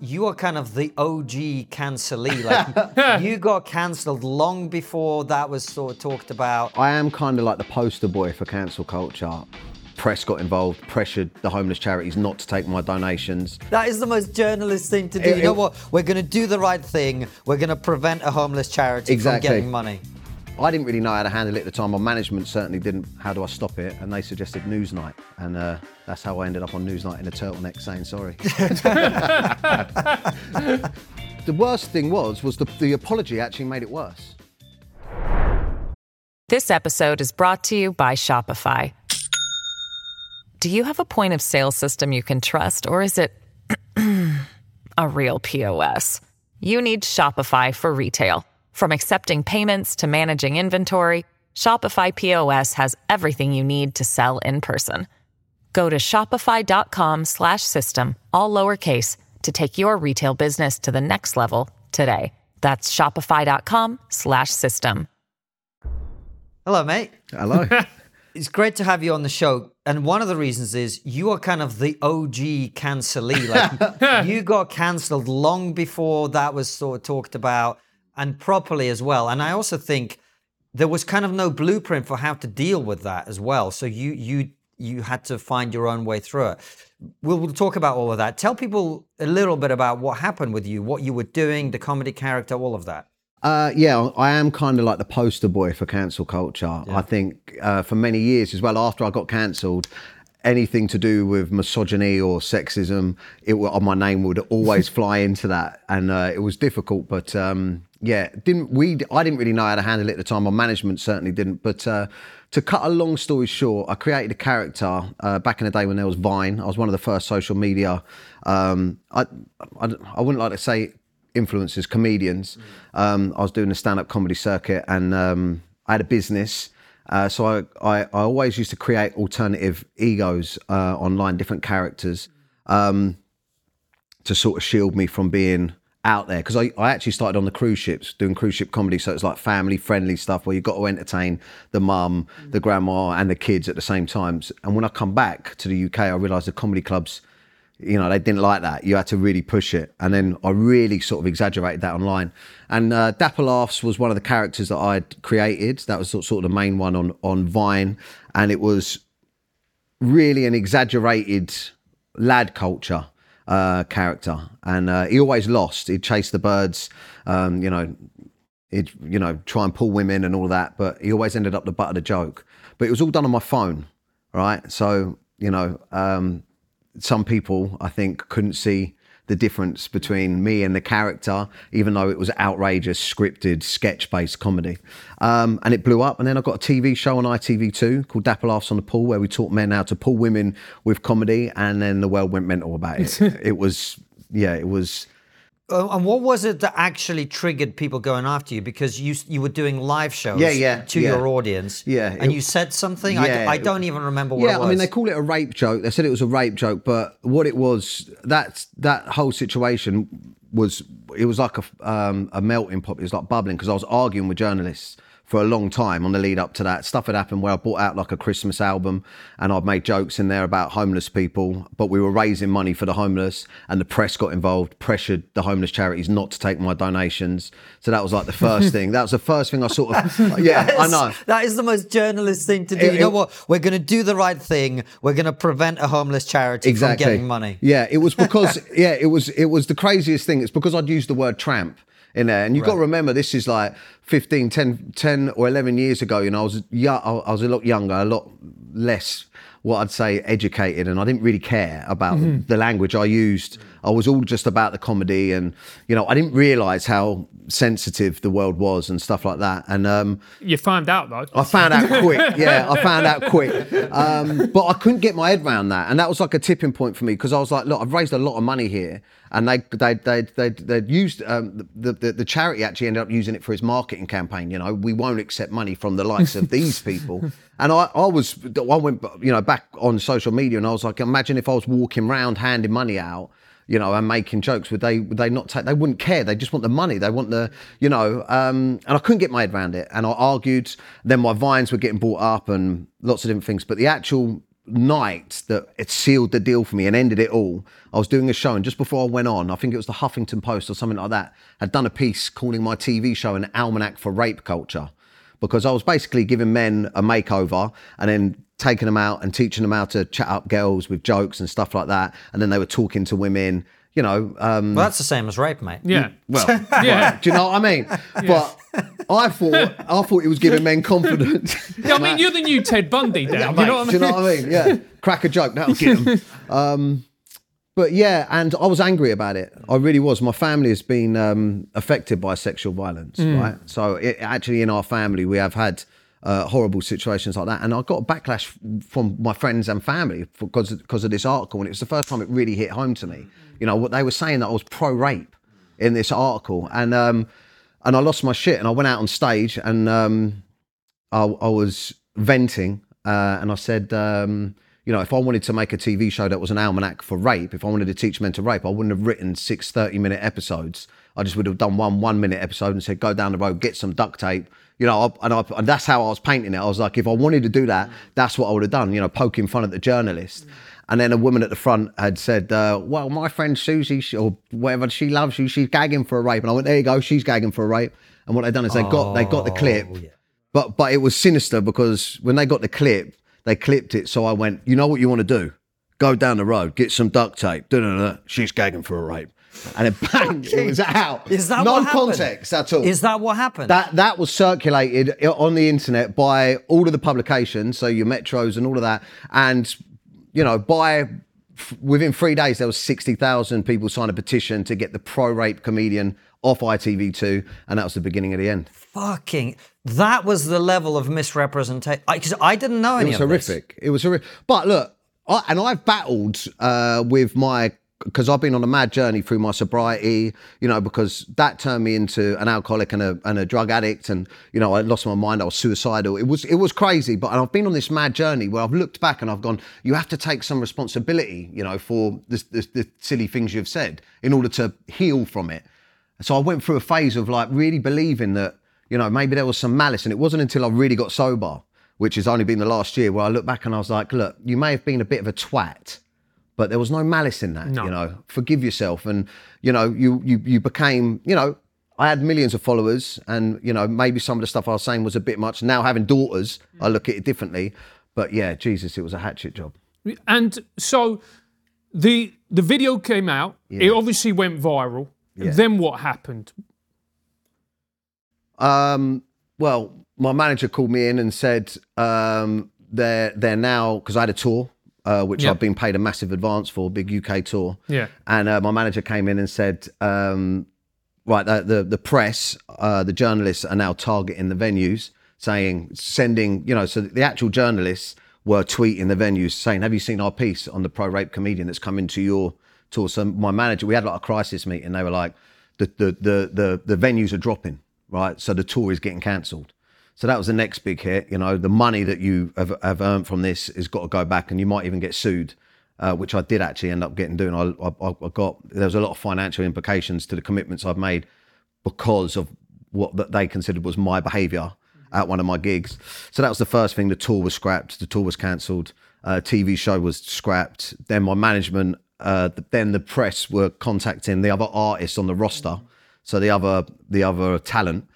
You are kind of the OG cancelee. Like you got cancelled long before that was sort of talked about. I am kind of like the poster boy for cancel culture. Press got involved, pressured the homeless charities not to take my donations. That is the most journalist thing to do. It- you know it- what? We're going to do the right thing. We're going to prevent a homeless charity Exactly. from getting money. I didn't really know how to handle it at the time. My management certainly didn't. How do I stop it? And they suggested Newsnight, and uh, that's how I ended up on Newsnight in a turtleneck saying sorry. the worst thing was, was the, the apology actually made it worse. This episode is brought to you by Shopify. Do you have a point of sale system you can trust, or is it a real POS? You need Shopify for retail. From accepting payments to managing inventory, Shopify POS has everything you need to sell in person. Go to shopify.com slash system, all lowercase, to take your retail business to the next level today. That's shopify.com slash system. Hello, mate. Hello. It's great to have you on the show. And one of the reasons is you are kind of the OG cancelee. Like you got cancelled long before that was sort of talked about and properly as well. And I also think there was kind of no blueprint for how to deal with that as well. So you you you had to find your own way through it. We'll, we'll talk about all of that. Tell people a little bit about what happened with you, what you were doing, the comedy character, all of that. Uh, yeah, I am kind of like the poster boy for cancel culture. I think uh, for many years as well, after I got cancelled, anything to do with misogyny or sexism, it wa- my name would always fly into that, and uh, it was difficult. But um, yeah, didn't we? I didn't really know how to handle it at the time. My management certainly didn't. But uh, to cut a long story short, I created a character uh, back in the day when there was Vine. I was one of the first social media. Um, I, I I wouldn't like to say influencers, comedians. Um, I was doing a stand-up comedy circuit, and um, I had a business. Uh, so I, I, I always used to create alternative egos uh, online, different characters, um, to sort of shield me from being out there. Because I, I actually started on the cruise ships doing cruise ship comedy, so it's like family-friendly stuff where you've got to entertain the mum, the grandma, and the kids at the same time. And when I come back to the UK, I realised the comedy clubs you know they didn't like that. You had to really push it. And then i really sort of exaggerated that online. And uh, dapper laughs was one of the characters that i'd created. That was sort sort of the main one on on vine. And it was really an exaggerated lad culture uh, character. And uh, he always lost. He'd chase the birds um, you know he'd you know try and pull women and all that. But he always ended up the butt of the joke. But it was all done on my phone right? So you know um, some people I think couldn't see the difference between me and the character, even though it was outrageous, scripted, sketch-based comedy. Um, and it blew up. And then I got a TV show on ITV2 called Dapper Laughs on the Pull, where we taught men how to pull women with comedy. And then the world went mental about it. it was, yeah, it was. Uh, and what was it that actually triggered people going after you? Because you you were doing live shows Yeah, yeah, to yeah. your audience. Yeah, And it- you said something? Yeah, I it- don't even remember what yeah, it was. I mean, they call it a rape joke. They said it was a rape joke, but what it was, that that whole situation was, it was like a um, a melting pot. It was like bubbling because I was arguing with journalists for a long time on the lead up to that. Stuff had happened where I brought out like a Christmas album and I'd made jokes in there about homeless people, but we were raising money for the homeless and the press got involved, pressured the homeless charities not to take my donations. So that was like the first thing. That was the first thing I sort of, yeah, I know. That is the most journalist thing to do. It- you know it- what? We're going to do the right thing. We're going to prevent a homeless charity from getting money. Yeah, it was because yeah, it was it was the craziest thing. It's because I'd used the word tramp in there, and you've got to remember this is like 15, 10, 10 or eleven years ago. You know, I was young, I was a lot younger, a lot less what I'd say educated, and I didn't really care about mm-hmm. the language I used. I was all just about the comedy, and you know, I didn't realise how sensitive the world was and stuff like that. And um, You found out though. I found out quick. Yeah, I found out quick. Um, but I couldn't get my head around that, and that was like a tipping point for me because I was like, look, I've raised a lot of money here, and they they they they they used um, the, the the charity actually ended up using it for his marketing campaign. You know, we won't accept money from the likes of these people. And I, I was, I went, you know, back on social media, and I was like, imagine if I was walking around handing money out you know, and making jokes, would they would they not take? They wouldn't care. They just want the money. They want the, you know. Um, and I couldn't get my head around it. And I argued. Then my vines were getting bought up and lots of different things. But the actual night that it sealed the deal for me and ended it all, I was doing a show, and just before I went on, I think it was the Huffington Post or something like that, had done a piece calling my TV show an almanac for rape culture because I was basically giving men a makeover and then taking them out and teaching them how to chat up girls with jokes and stuff like that. And then they were talking to women, you know. Um, Well, that's the same as rape, mate. yeah. well, Yeah. do you know what I mean? But I thought I thought it was giving men confidence. Yeah, I mean, you're the new Ted Bundy, Dan. Yeah, you mate, know what I mean? Do you know what I mean? Yeah, crack a joke, that'll get 'em. Um, but yeah, and I was angry about it. I really was. My family has been um, affected by sexual violence, right? So it, actually, in our family, we have had uh, horrible situations like that, and I got backlash from my friends and family because because of this article, and it was the first time it really hit home to me. You know, what they were saying that I was pro rape in this article, and um, and I lost my shit, and I went out on stage, and um, I, I was venting uh, and I said, um, you know, if I wanted to make a TV show that was an almanac for rape, if I wanted to teach men to rape, I wouldn't have written six 30 minute episodes. I just would have done one one minute episode and said, go down the road, get some duct tape. You know, and, I, and that's how I was painting it. I was like, if I wanted to do that, that's what I would have done, you know, poking fun at the journalist. And then a woman at the front had said, uh, well, my friend Susie, she- or whatever, she loves you, she's gagging for a rape. And I went, there you go, she's gagging for a rape. And what they've done is they got they got the clip, but but it was sinister because when they got the clip, they clipped it. So I went, you know what you want to do? Go down the road, get some duct tape. Da-da-da. She's gagging for a rape, and then bang, it was out. Is that no what happened? context at all? Is that what happened? That that was circulated on the internet by all of the publications, so your metros and all of that, and you know by within three days there was sixty thousand people signed a petition to get the pro rape comedian off ITV2, and that was the beginning of the end. Fucking. That was the level of misrepresentation. Because I, didn't know It any was of this. horrific. It was horrific. But look, I, and I've battled uh, with my because I've been on a mad journey through my sobriety, you know, because that turned me into an alcoholic and a, and a drug addict, and you know, I lost my mind. I was suicidal. It was it was crazy. But I've been on this mad journey where I've looked back and I've gone, you have to take some responsibility, you know, for this, the silly things you've said in order to heal from it. So I went through a phase of like really believing that, you know, maybe there was some malice. And it wasn't until I really got sober, which has only been the last year, where I look back and I was like, look, you may have been a bit of a twat, but there was no malice in that. No. You know, forgive yourself. And, you know, you you you became, you know, I had millions of followers and, you know, maybe some of the stuff I was saying was a bit much. Now having daughters, I look at it differently. But yeah, Jesus, it was a hatchet job. And so the the video came out. It obviously went viral. Yeah. Then what happened? Um, well, my manager called me in and said um, they're they're now because I had a tour, uh, which Yeah. I've been paid a massive advance for, big UK tour. Yeah. And uh, my manager came in and said, um, right, the the, the press, uh, the journalists are now targeting the venues, saying sending, you know, so the actual journalists were tweeting the venues saying, "Have you seen our piece on the pro rape comedian that's come into your tour?" So my manager, we had like a crisis meeting. They were like, "The the the the, the venues are dropping, right? So the tour is getting cancelled." So that was the next big hit. You know, the money that you have, have earned from this has got to go back, and you might even get sued, uh, which I did actually end up getting doing. I, I, I got there was a lot of financial implications to the commitments I've made because of what that they considered was my behaviour at one of my gigs. So that was the first thing. The tour was scrapped. The tour was cancelled. Uh, TV show was scrapped. Then my management, uh, then the press were contacting the other artists on the roster, so the other the other talent,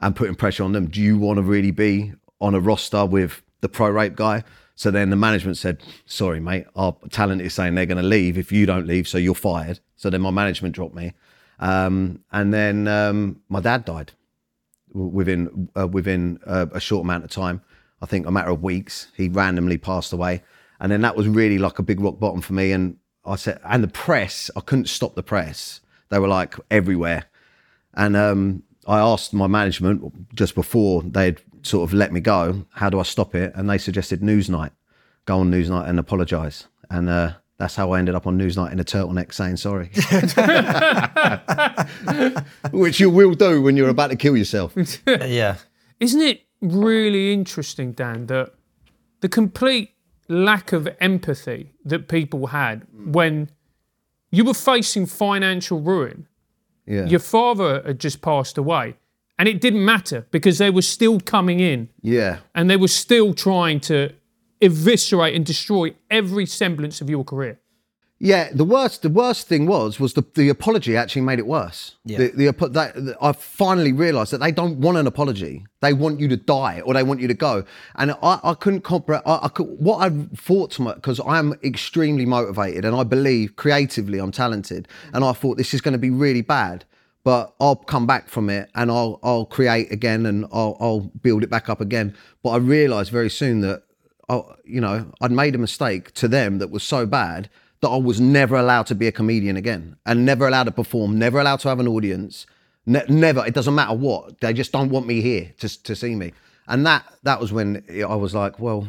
and putting pressure on them. Do you want to really be on a roster with the pro rape guy? So then the management said, "Sorry, mate, our talent is saying they're going to leave if you don't leave, so you're fired." So then my management dropped me, um, and then um, my dad died within uh, within uh, a short amount of time. I think a matter of weeks, he randomly passed away, and then that was really like a big rock bottom for me. And I said, and the press, I couldn't stop the press. They were like everywhere. And um, I asked my management just before they'd sort of let me go, how do I stop it? And they suggested Newsnight. Go on Newsnight and apologise. And uh, that's how I ended up on Newsnight in a turtleneck saying sorry. Which you will do when you're about to kill yourself. yeah. Isn't it really interesting, Dan, that the complete lack of empathy that people had when you were facing financial ruin? Yeah. Your father had just passed away, and it didn't matter because they were still coming in yeah. and they were still trying to eviscerate and destroy every semblance of your career. Yeah, the worst the worst thing was was the, the apology actually made it worse. Yeah. The, the, that, the- I finally realised that they don't want an apology. They want you to die or they want you to go. And I, I couldn't comprehend. I, I could, what I thought to because I'm extremely motivated and I believe creatively I'm talented. And I thought this is going to be really bad, but I'll come back from it and I'll I'll create again and I'll I'll build it back up again. But I realised very soon that I, you know, I'd made a mistake to them that was so bad that I was never allowed to be a comedian again and never allowed to perform, never allowed to have an audience, ne- never. It doesn't matter what. They just don't want me here to, to see me. And that that was when I was like, well,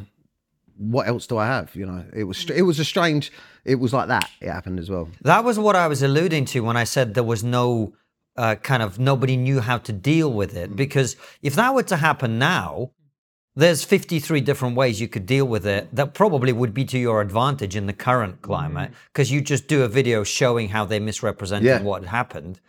what else do I have? You know, it was it was a strange. It was like that. It happened as well. That was what I was alluding to when I said there was no uh, kind of nobody knew how to deal with it. Because if that were to happen now, there's 53 different ways you could deal with it that probably would be to your advantage in the current climate mm. because you just do a video showing how they misrepresented Yeah. what happened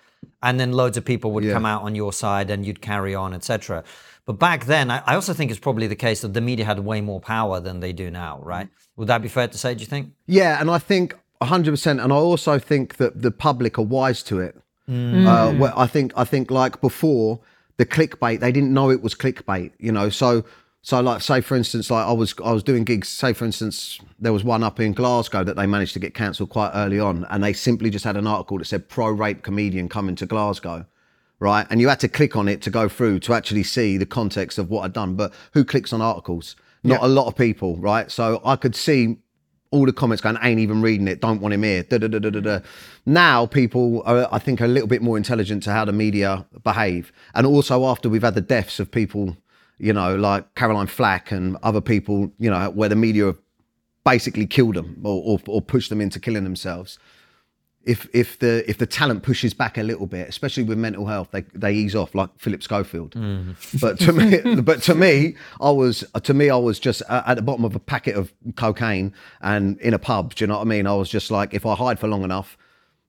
and then loads of people would Yeah. come out on your side and you'd carry on etc but back then I, also think it's probably the case that the media had way more power than they do now right mm. would that be fair to say do you think Yeah, and I think 100%. And I also think that the public are wise to it. Mm. Uh, where I think I think like before the clickbait, they didn't know it was clickbait. You know, so so like say for instance, like I was I was doing gigs. Say for instance, there was one up in Glasgow that they managed to get cancelled quite early on, and they simply just had an article that said pro rape comedian coming to Glasgow. Right, and you had to click on it to go through to actually see the context of what I'd done. But who clicks on articles? Not a lot of people, right? So I could see all the comments going, ain't even reading it, don't want him here. Da, da, da, da, da, da. Now people are, I think, a little bit more intelligent to how the media behave. And also after we've had the deaths of people, you know, like Caroline Flack and other people, you know, where the media have basically killed them or, or, or pushed them into killing themselves. If if the if the talent pushes back a little bit, especially with mental health, they they ease off like Philip Schofield. Mm. But to me, but to me, I was to me I was just at at the bottom of a packet of cocaine and in a pub. Do you know what I mean? I was just like, if I hide for long enough,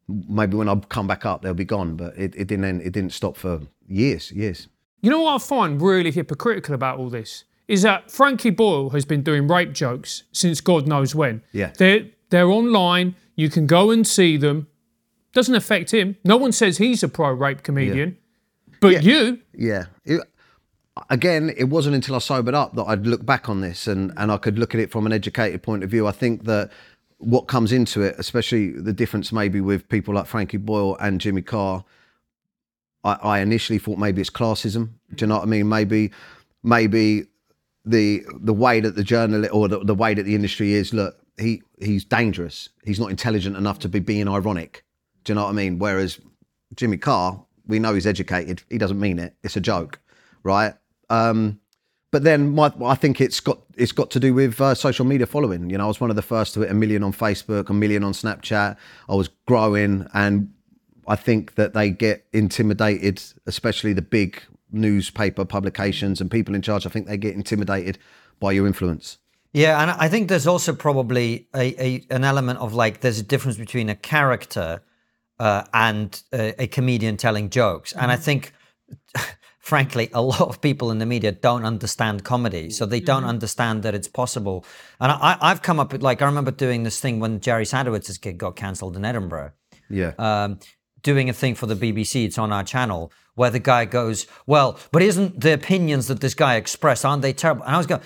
maybe when I come back up, they'll be gone. But it, it didn't end, it didn't stop for years, years. You know what I find really hypocritical about all this is that Frankie Boyle has been doing rape jokes since God knows when. Yeah. They're they're online. You can go and see them. Doesn't affect him. No one says he's a pro rape comedian. Yeah. But you, Yeah. It, again, it wasn't until I sobered up that I'd look back on this and, and I could look at it from an educated point of view. I think that what comes into it, especially the difference maybe with people like Frankie Boyle and Jimmy Carr, I, I initially thought maybe it's classism. Do you know what I mean? Maybe, maybe the the way that the journal or the, the way that the industry is, look, he he's dangerous. He's not intelligent enough to be being ironic. Do you know what I mean? Whereas Jimmy Carr, we know he's educated. He doesn't mean it. It's a joke, right? Um, but then my, I think it's got it's got to do with uh, social media following. You know, I was one of the first to hit a million on Facebook, a million on Snapchat. I was growing, and I think that they get intimidated, especially the big newspaper publications and people in charge. I think they get intimidated by your influence. Yeah, and I think there's also probably a, a an element of like there's a difference between a character uh, and a, a comedian telling jokes, and I think. Frankly, a lot of people in the media don't understand comedy, so they don't understand that it's possible. And I, I've come up with like I remember doing this thing when Jerry Sadowitz's gig got cancelled in Edinburgh, Yeah, um, doing a thing for the BBC. It's on our channel where the guy goes, "Well, but isn't the opinions that this guy expressed aren't they terrible?" And I was going,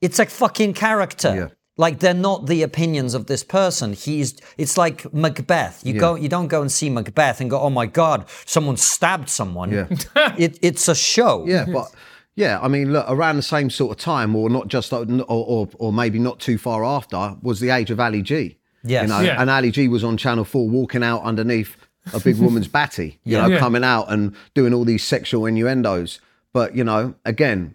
"It's a fucking character. Yeah. Like they're not the opinions of this person. He's. It's like Macbeth. You go. You don't go and see Macbeth and go, "Oh my God, someone stabbed someone." Yeah. it, it's a show. Yeah, but yeah, I mean, look, around the same sort of time, or not just, uh, or or, or maybe not too far after, was the age of Ali G. Yes. You know, Yeah. and Ali G was on Channel 4 walking out underneath a big woman's batty, you Yeah. know, Yeah. coming out and doing all these sexual innuendos. But, you know, again,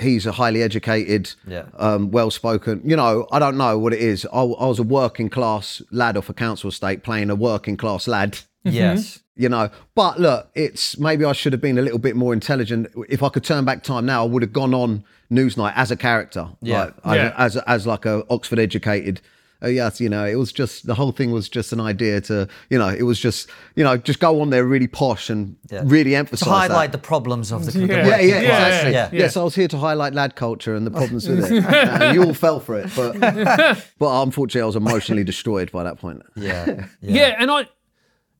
he's a highly educated, Yeah. um, well spoken. You know, I don't know what it is. I, I was a working class lad off a council estate playing a working class lad. Yes. You know, but look, it's maybe I should have been a little bit more intelligent. If I could turn back time now, I would have gone on Newsnight as a character, Yeah. like, as, Yeah. as as like a Oxford educated. Uh, yes, you know, it was just the whole thing was just an idea to, you know, it was just, you know, just go on there really posh and Yeah. really emphasize To highlight that. the problems of the, the Yeah. Yeah, working yeah, exactly. Yeah. Yes, I was here to highlight lad culture and the problems with it. and you all fell for it, but but unfortunately, I was emotionally destroyed by that point. Yeah. Yeah. and I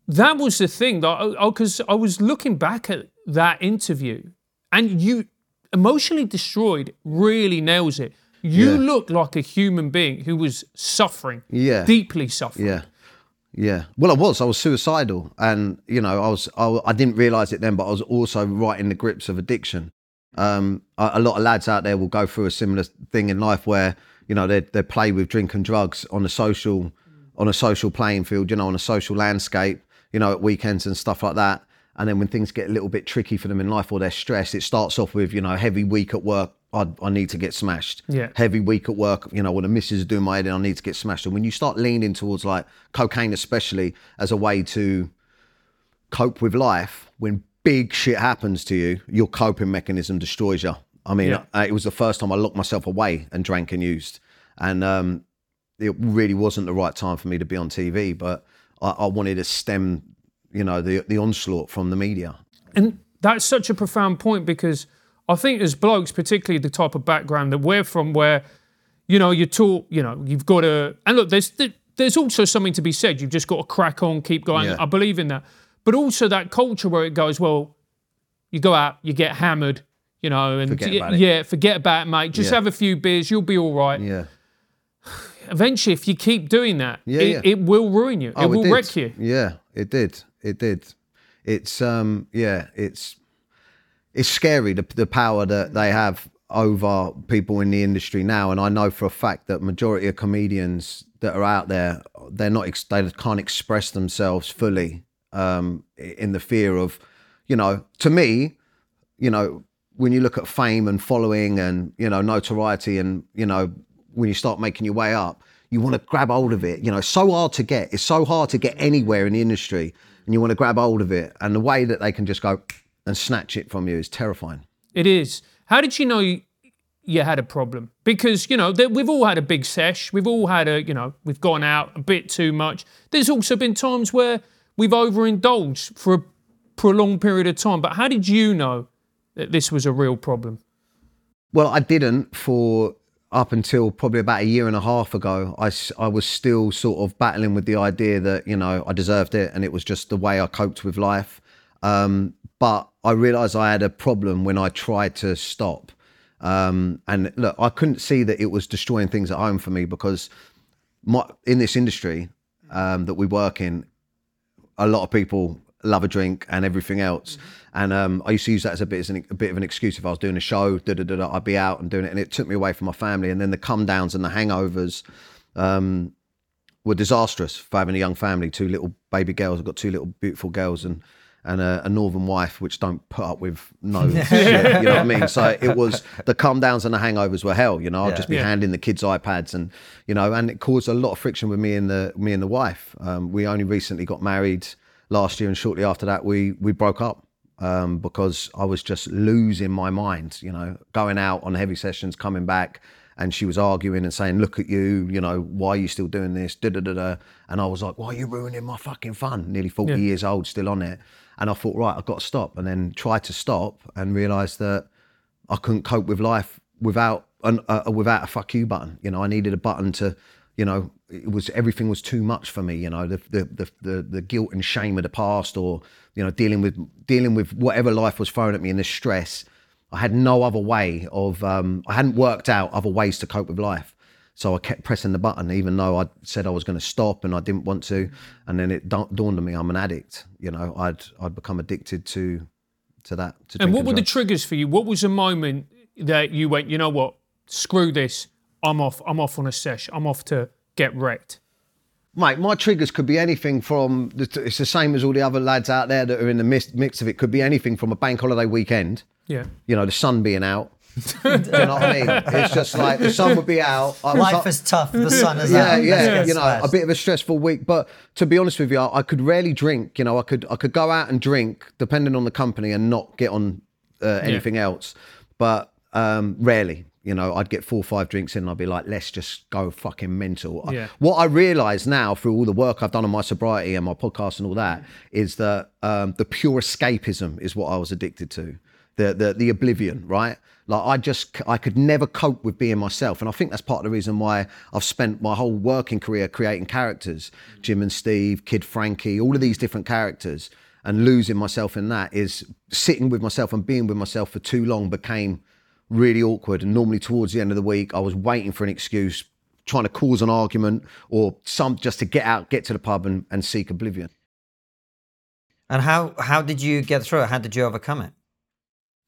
that was the thing that because I, was looking back at that interview, and you emotionally destroyed really nails it. You Yeah. look like a human being who was suffering, Yeah. deeply suffering. Yeah. Yeah. Well, I was. I was suicidal, and you know, I was. I, I didn't realize it then, but I was also right in the grips of addiction. Um, a, a lot of lads out there will go through a similar thing in life where you know they they play with drink and drugs on a social on a social playing field, you know, on a social landscape, you know, at weekends and stuff like that. And then when things get a little bit tricky for them in life or they're stressed, it starts off with you know heavy week at work. I, I need to get smashed. Yeah. Heavy week at work. You know, when the missus is doing my head in, I need to get smashed. And when you start leaning towards like cocaine, especially as a way to cope with life, when big shit happens to you, your coping mechanism destroys you. I mean, Yeah. uh, it was the first time I locked myself away and drank and used, and um, it really wasn't the right time for me to be on TV. But I, I wanted to stem, you know, the the onslaught from the media. And that's such a profound point because I think as blokes, particularly the type of background that we're from, where you know you're taught, you know, you've got to. And look, there's there's also something to be said. You've just got to crack on, keep going. Yeah. I believe in that. But also that culture where it goes, well, you go out, you get hammered, you know, and Forget yeah, it. forget about it, mate. Just Yeah. have a few beers, you'll be all right. Yeah. Eventually, if you keep doing that, Yeah, it, yeah. it will ruin you. Oh, it will did. wreck you. Yeah, it did. It did. It's um yeah, it's it's scary the the power that they have over people in the industry now. And I know for a fact that majority of comedians that are out there they're not they can't express themselves fully um in the fear of you know to me you know when you look at fame and following and you know notoriety and you know when you start making your way up you want to grab hold of it. You know it's so hard to get it's so hard to get anywhere in the industry and you want to grab hold of it. And the way that they can just go and snatch it from you is terrifying It is. How did you know you, you had a problem? Because you know we've all had a big sesh. We've all had a you know we've gone out a bit too much. There's also been times where we've overindulged for a prolonged period of time. But how did you know that this was a real problem? Well, I didn't for up until probably about a year and a half ago. I, I was still sort of battling with the idea that, you know, I deserved it and it was just the way I coped with life. Um, but I realized I had a problem when I tried to stop. Um, and look, I couldn't see that it was destroying things at home for me because my, in this industry um, that we work in, a lot of people love a drink and everything else. And um, I used to use that as a bit as an, a bit of an excuse. If I was doing a show, da, da, da, I'd be out and doing it, and it took me away from my family. And then the come downs and the hangovers um, were disastrous for having a young family. Two little baby girls. I've got two little beautiful girls and and a, a northern wife, which don't put up with no shit. You know what I mean? So it was the come downs and the hangovers were hell. You know, I'd Yeah. just be Yeah. handing the kids iPads and you know, and it caused a lot of friction with me and the me and the wife. Um, we only recently got married last year, and shortly after that, we we broke up um, because I was just losing my mind. You know, going out on heavy sessions, coming back. And she was arguing and saying, "Look at you! You know why are you still doing this?" Da da da da. And I was like, "Why are you ruining my fucking fun?" Nearly forty Yeah. years old, still on it. And I thought, right, I've got to stop. And then tried to stop and realised that I couldn't cope with life without an, uh, without a fuck you button. You know, I needed a button to, you know, it was everything was too much for me. You know, the the the the, the guilt and shame of the past, or you know, dealing with dealing with whatever life was throwing at me and the stress. I had no other way of. Um, I hadn't worked out other ways to cope with life. So I kept pressing the button, even though I said I was going to stop and I didn't want to. And then it da- dawned on me I'm an addict. You know, I'd I'd become addicted to to that. To And what were the triggers for you? What was the moment that you went, you know what, screw this, I'm off, I'm off on a sesh, I'm off to get wrecked? Mate, my triggers could be anything from, it's the same as all the other lads out there that are in the mix, mix of it, could be anything from a bank holiday weekend, Yeah. you know, the sun being out. Do you know what I mean? It's just like the sun would be out. I Life is tough. The sun is yeah, out. Let's yeah, you know, a bit of a stressful week. But to be honest with you, I could rarely drink. You know, I could I could go out and drink depending on the company and not get on uh, anything else. But um, rarely, you know, I'd get four or five drinks in and I'd be like, let's just go fucking mental. I- Yeah. what I realise now through all the work I've done on my sobriety and my podcast and all that is that um, the pure escapism is what I was addicted to. The, the the oblivion, right? Like I just I could never cope with being myself, and I think that's part of the reason why I've spent my whole working career creating characters, Jim and Steve, Kid Frankie, all of these different characters, and losing myself in that is sitting with myself and being with myself for too long became really awkward. And normally towards the end of the week, I was waiting for an excuse, trying to cause an argument or some just to get out, get to the pub and, and seek oblivion. And how how did you get through it? How did you overcome it?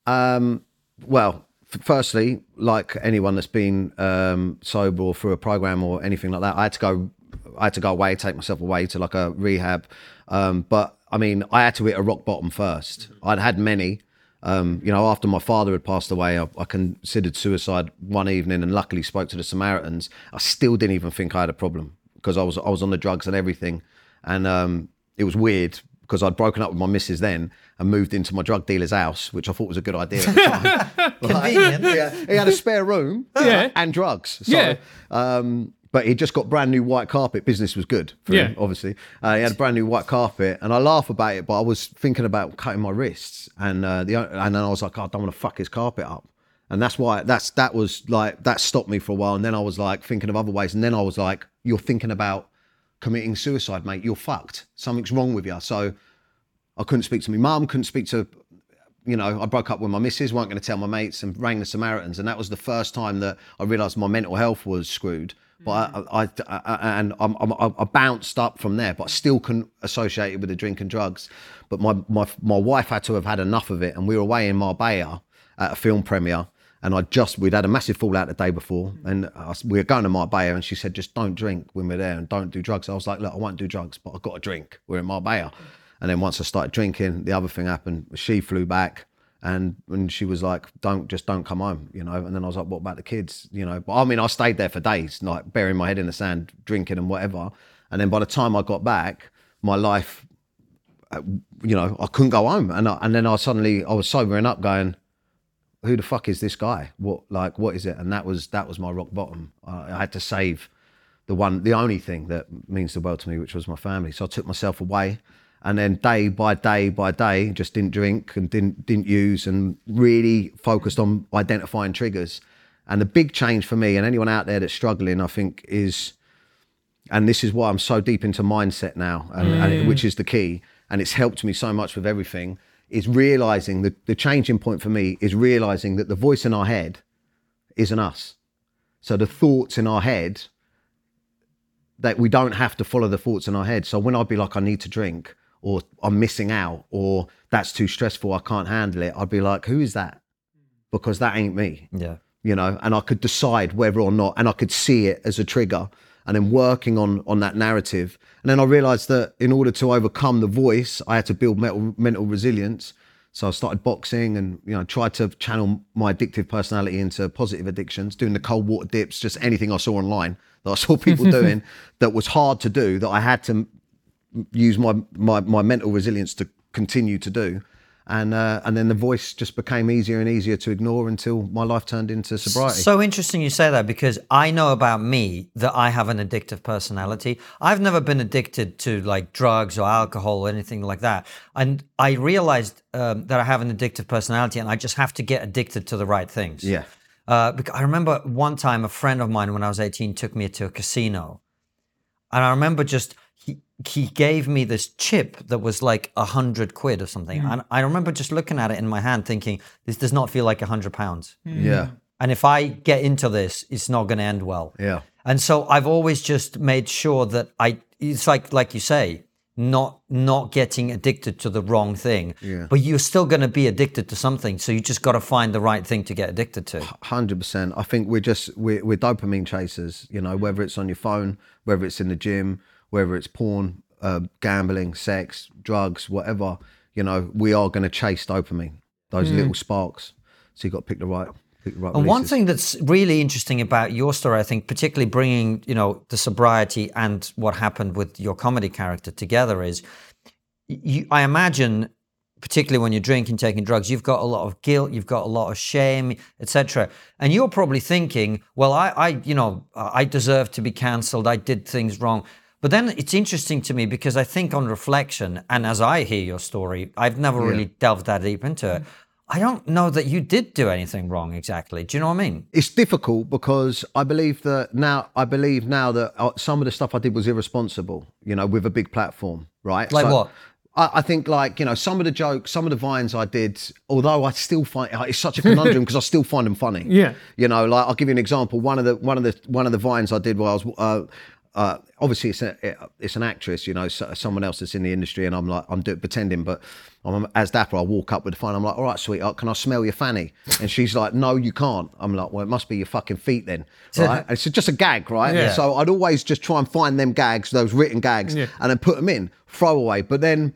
Um, well, firstly, like anyone that's been um, sober or through a program or anything like that, I had to go. I had to go away, take myself away to like a rehab. Um, but I mean, I had to hit a rock bottom first. I'd had many. Um, you know, after my father had passed away, I, I considered suicide one evening, and luckily spoke to the Samaritans. I still didn't even think I had a problem because I was I was on the drugs and everything, and um, it was weird because I'd broken up with my missus then and moved into my drug dealer's house, which I thought was a good idea at the time. Convenient. yeah, he had a spare room Yeah. and drugs. So, Yeah. Um, but he just got brand new white carpet. Business was good for Yeah. him, obviously. Uh, he had a brand new white carpet, and I laugh about it, but I was thinking about cutting my wrists, and uh, the and then I was like, oh, I don't want to fuck his carpet up, and that's why that's that was like that stopped me for a while, and then I was like thinking of other ways, and then I was like, you're thinking about committing suicide, mate. You're fucked. Something's wrong with you. So I couldn't speak to my mum, couldn't speak to, you know, I broke up with my missus, weren't going to tell my mates, and rang the Samaritans, and that was the first time that I realised my mental health was screwed. But I, mm. I, I and I'm, I'm, I bounced up from there, but I still couldn't associate it with the drink and drugs. But my, my, my wife had to have had enough of it, and we were away in Marbella at a film premiere, and I just we'd had a massive fallout the day before, and I, we were going to Marbella, and she said, just don't drink when we're there, and don't do drugs. I was like, look, I won't do drugs, but I've got to drink. We're in Marbella. And then once I started drinking, the other thing happened. She flew back, and and she was like, "Don't just don't come home," you know. And then I was like, "What about the kids?" You know. But I mean, I stayed there for days, like burying my head in the sand, drinking and whatever. And then by the time I got back, my life, uh, you know, I couldn't go home, and I, and then I suddenly I was sobering up, going, "Who the fuck is this guy? What like what is it?" And that was that was my rock bottom. I, I had to save the one, the only thing that means the world to me, which was my family. So I took myself away, and then day by day by day, just didn't drink and didn't didn't use, and really focused on identifying triggers. And the big change for me, and anyone out there that's struggling, I think, is, and this is why I'm so deep into mindset now, and, and it, mm. which is the key, and it's helped me so much with everything. Is realizing the the changing point for me is realizing that the voice in our head isn't us. So the thoughts in our head that we don't have to follow the thoughts in our head. So when I'd be like, I need to drink, or I'm missing out, or that's too stressful, I can't handle it, I'd be like, who is that? Because that ain't me, Yeah. you know. And I could decide whether or not, and I could see it as a trigger, and then working on on that narrative. And then I realised that in order to overcome the voice, I had to build mental mental resilience. So I started boxing and you know tried to channel my addictive personality into positive addictions, doing the cold water dips, just anything I saw online that I saw people doing that was hard to do that I had to use my my, my mental resilience to continue to do. And uh, and then the voice just became easier and easier to ignore until my life turned into sobriety. So interesting you say that because I know about me that I have an addictive personality. I've never been addicted to like drugs or alcohol or anything like that. And I realized um, that I have an addictive personality and I just have to get addicted to the right things. yeah, Uh, because I remember one time a friend of mine when I was 18 took me to a casino. And I remember just he he gave me this chip that was like a hundred quid or something. Hmm. And I remember just looking at it in my hand thinking, this does not feel like a hundred pounds. Hmm. yeah, And if I get into this, it's not going to end well. yeah. And so I've always just made sure that I it's like like you say, not not getting addicted to the wrong thing. Yeah. But you're still going to be addicted to something, so you just got to find the right thing to get addicted to. Hundred percent. I think we're just we're, we're dopamine chasers. You know, hmm. whether it's on your phone, whether it's in the gym, whether it's porn, uh, gambling, sex, drugs, whatever. You know, we are going to chase dopamine, those little sparks. So you've got to pick the right, pick the right. And one thing that's really interesting about your story, I think, particularly bringing you know the sobriety and what happened with your comedy character together, is you. I imagine, particularly when you're drinking, taking drugs, you've got a lot of guilt, you've got a lot of shame, etc. And you're probably thinking, well, I, I, you know, I deserve to be cancelled. I did things wrong. But then it's interesting to me because I think on reflection, and as I hear your story, I've never really delved that deep into it. I don't know that you did do anything wrong exactly. Do you know what I mean? it's difficult because I believe that now I believe now that uh, some of the stuff I did was irresponsible. You know, with a big platform, right? Like what? I, I think like you know some of the jokes, some of the vines I did. Although I still find it's such a conundrum because I still find them funny. Yeah. You know, like I'll give you an example. One of the one of the one of the vines I did while I was. Uh, uh, obviously, it's a, it's an actress, you know, so, someone else that's in the industry, and I'm like, I'm do, pretending, but I'm as Dapper. I walk up with the phone. I'm like, all right, sweetheart, can I smell your fanny? And she's like, no, you can't. I'm like, well, it must be your fucking feet then, right? It's just a gag, right? Yeah. So I'd always just try and find them gags, those written gags, Yeah. and then put them in, throw away. But then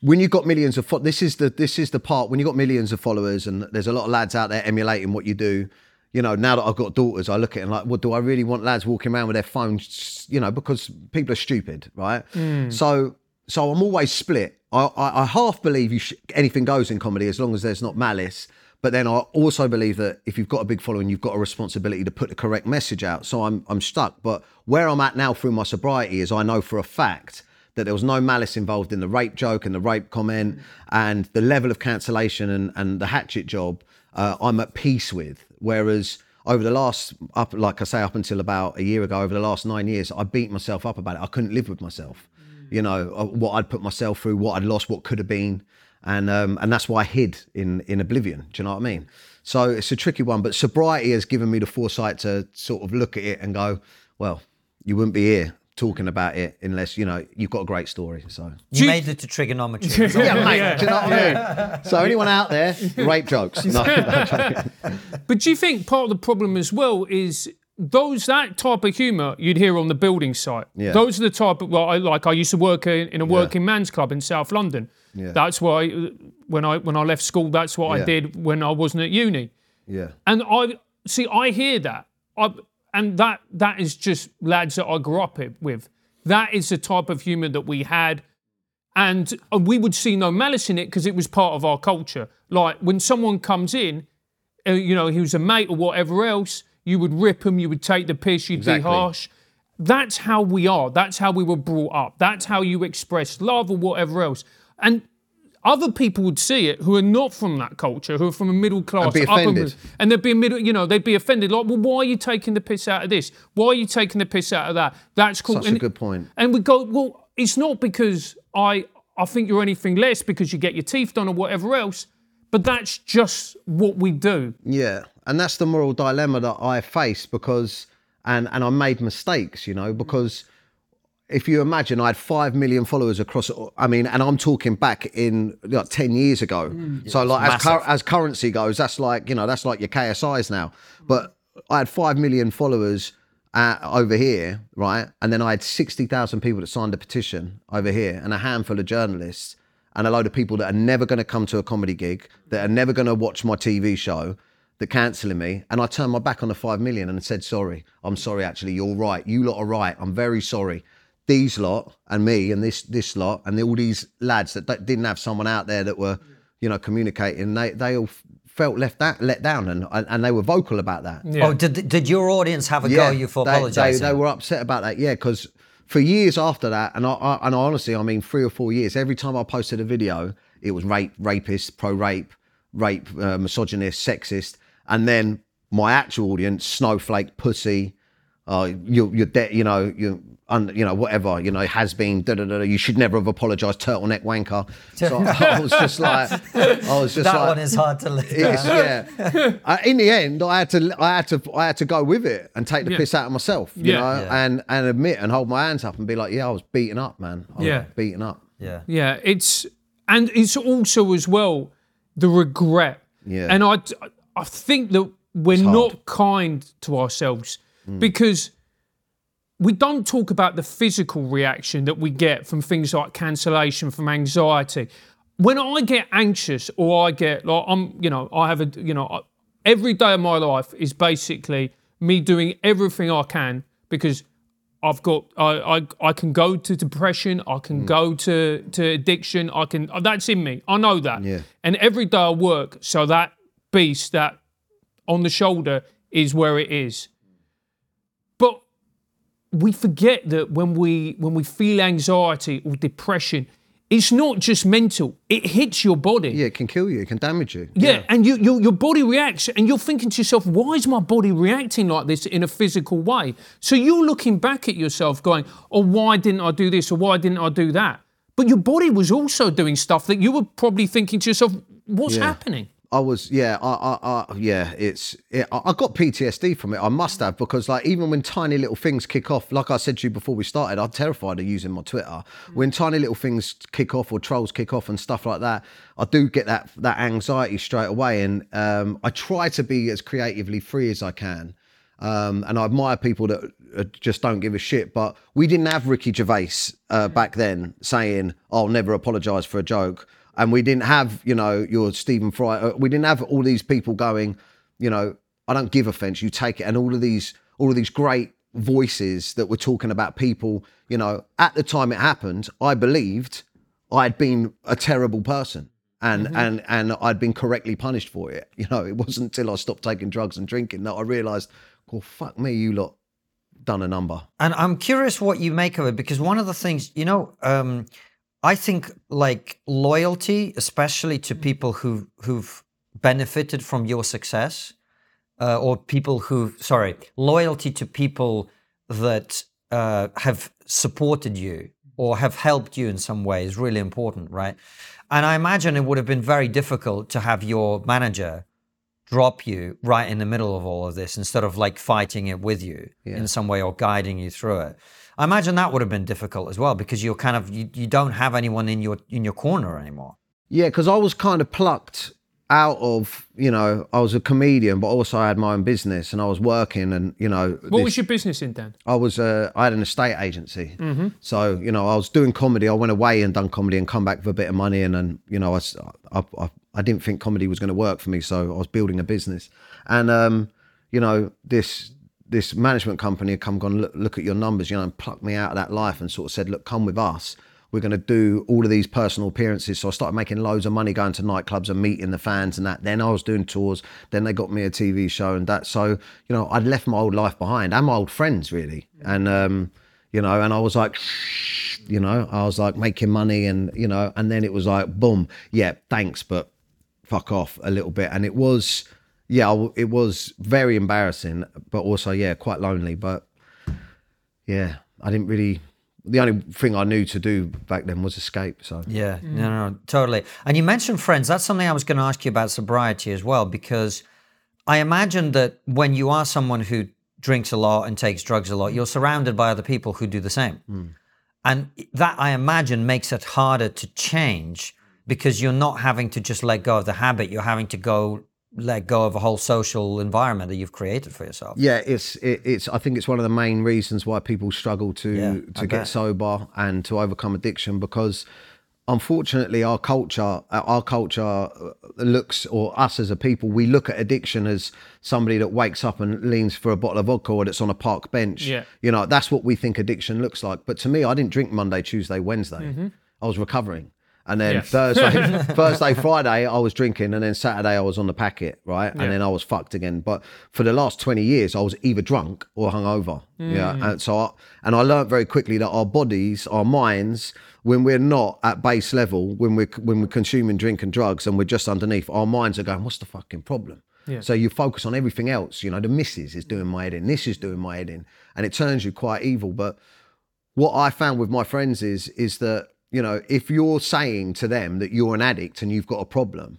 when you've got millions of fo- this is the this is the part when you've got millions of followers and there's a lot of lads out there emulating what you do you know now that i've got daughters i look at it and like well do i really want lads walking around with their phones you know because people are stupid right so so i'm always split i i, I half believe you sh- anything goes in comedy as long as there's not malice but then I also believe that if you've got a big following, you've got a responsibility to put the correct message out. So I'm I'm stuck. But where I'm at now through my sobriety is I know for a fact that there was no malice involved in the rape joke and the rape comment and the level of cancellation and, and the hatchet job uh, I'm at peace with. Whereas over the last up like I say up until about a year ago, over the last nine years, I beat myself up about it. I couldn't live with myself. You know uh, what I'd put myself through, what I'd lost, what could have been, and um, and that's why I hid in in oblivion. Do you know what I mean? So it's a tricky one, but sobriety has given me the foresight to sort of look at it and go, well, you wouldn't be here talking about it unless you know you've got a great story. So You made it to TRIGGERnometry. yeah, mate. Do you know what I mean? So anyone out there, rape jokes? No, no. But do you think part of the problem as well is those that type of humour you'd hear on the building site? Yeah. Those are the type of well, I, like I used to work in, in a working man's club in South London. Yeah. That's why uh, when I when I left school, that's what I did when I wasn't at uni. yeah, And I see, I hear that, I, and that that is just lads that I grew up with. That is the type of humour that we had, and we would see no malice in it because it was part of our culture. Like when someone comes in, uh, you know, he was a mate or whatever else, you would rip him, you would take the piss, you'd Exactly. be harsh. That's how we are. That's how we were brought up. That's how you express love or whatever else. And other people would see it who are not from that culture, who are from a middle class, be upper and they'd be middle, you know, they'd be offended. Like, well, why are you taking the piss out of this? Why are you taking the piss out of that? That's cool. Such a And- good point. And we go, well, it's not because I I think you're anything less because you get your teeth done or whatever else, but that's just what we do. yeah, and that's the moral dilemma that I face because and and I made mistakes, you know, because if you imagine I had five million followers across, I mean, and I'm talking back in like ten years ago. so like as, cur- as currency goes, that's like you know that's like your KSI's now. But I had five million followers uh, over here, right? And then I had sixty thousand people that signed a petition over here, and a handful of journalists, and a load of people that are never going to come to a comedy gig, that are never going to watch my TV show. That cancelling me, and I turned my back on the five million and said, "Sorry, I'm sorry. Actually, you're right. You lot are right. I'm very sorry." These lot and me and this this lot and all these lads that don't- didn't have someone out there that were you know communicating they they all felt left out let down and and and they were vocal about that. Oh, did did your audience have a go you for they, they, apologising? they were upset about that yeah because for years after that and I, I and honestly i mean three or four years every time i posted a video it was rape rapist pro rape rape uh, misogynist sexist and then my actual audience snowflake pussy uh, you, you're dead, you know, you, un, you know, whatever, you know, has been, da, da, da, da, you should never have apologized, turtleneck wanker. So I was just like, I was just that like, one is hard to live. yeah. Uh, in the end, I had to, I had to, I had to go with it and take the Yeah. piss out of myself, you Yeah. know, Yeah. and and admit and hold my hands up and be like, yeah, I was beaten up, man. I was Yeah. beaten up. Yeah. Yeah, it's and it's also as well the regret. Yeah. and I I think that we're not kind to ourselves because we don't talk about the physical reaction that we get from things like cancellation, from anxiety. When I get anxious or I get like I'm, you know, I have a, you know, every day of my life is basically me doing everything I can because I've got I, I I can go to depression, I can mm. go to to addiction, I can oh, that's in me. I know that. Yeah. And every day I work so that beast that on the shoulder is where it is. We forget that when we when we feel anxiety or depression, it's not just mental. It hits your body. Yeah, it can kill you. It can damage you. Yeah, and you, your your body reacts, and you're thinking to yourself, "Why is my body reacting like this in a physical way?" So you're looking back at yourself, going, "Oh, why didn't I do this? Or why didn't I do that?" But your body was also doing stuff that you were probably thinking to yourself, "What's Yeah. happening?" I was, yeah, I, I, I yeah, it's, it, I got PTSD from it. I must have because, like, even when tiny little things kick off, like I said to you before we started, I'm terrified of using my Twitter. When tiny little things kick off or trolls kick off and stuff like that, I do get that that anxiety straight away, and um, I try to be as creatively free as I can. Um, and I admire people that uh, just don't give a shit. But we didn't have Ricky Gervais uh, back then saying, "I'll never apologise for a joke," and we didn't have, you know, your Stephen Fry. Uh, we didn't have all these people going, you know, I don't give offence, you take it, and all of these, all of these great voices that were talking about people. You know, at the time it happened, I believed I had been a terrible person. And, and and I'd been correctly punished for it. You know, it wasn't until I stopped taking drugs and drinking that I realised, well, fuck me, you lot done a number. And I'm curious what you make of it because one of the things, you know, um, I think like loyalty, especially to people who who've benefited from your success, uh, or people who, sorry, loyalty to people that uh, have supported you or have helped you in some way is really important, right? And I imagine it would have been very difficult to have your manager drop you right in the middle of all of this instead of like fighting it with you in some way or guiding you through it. I imagine that would have been difficult as well because you're kind of you, you don't have anyone in your in your corner anymore. Yeah, because I was kind of plucked out of, you know, I was a comedian, but also I had my own business and I was working and, you know, What this- was your business in, Dan? I was, uh, I had an estate agency. So, you know, I was doing comedy. I went away and done comedy and come back with a bit of money. And then, you know, I I I didn't think comedy was going to work for me. So I was building a business. And, um, you know, this, this management company had come gone look, look at your numbers, you know, and plucked me out of that life and sort of said, look, come with us. We're going to do all of these personal appearances. So I started making loads of money going to nightclubs and meeting the fans and that. Then I was doing tours. Then they got me a TV show and that. So, you know, I'd left my old life behind and my old friends really. And, um, you know, and I was like, you know, I was like making money and, you know, and then it was like, boom, yeah, thanks, but fuck off a little bit. And it was, yeah, it was very embarrassing, but also, yeah, quite lonely. But yeah, I didn't really, the only thing I knew to do back then was escape. So Yeah, no, mm. no, no, totally. And you mentioned friends. That's something I was going to ask you about sobriety as well, because I imagine that when you are someone who drinks a lot and takes drugs a lot, you're surrounded by other people who do the same. Mm. And that, I imagine, makes it harder to change because you're not having to just let go of the habit. You're having to go let go of a whole social environment that you've created for yourself. yeah, it's it, it's. I think it's one of the main reasons why people struggle to Yeah, I to get bet. sober and to overcome addiction because unfortunately our culture our culture looks or us as a people we look at addiction as somebody that wakes up and leans for a bottle of vodka or that's on a park bench Yeah. you know that's what we think addiction looks like but to me i didn't drink monday tuesday wednesday Mm-hmm. i was recovering and then. Thursday, Thursday, Friday, I was drinking, and then Saturday I was on the packet, right? And Yeah. then I was fucked again. But for the last twenty years, I was either drunk or hungover. Mm. Yeah, and so I, and I learned very quickly that our bodies, our minds, when we're not at base level, when we're when we're consuming drink and drugs, and we're just underneath, our minds are going, "What's the fucking problem?" Yeah. So you focus on everything else. You know, the missus is doing my head in, this is doing my head in, and it turns you quite evil. But what I found with my friends is is that you know if you're saying to them that you're an addict and you've got a problem,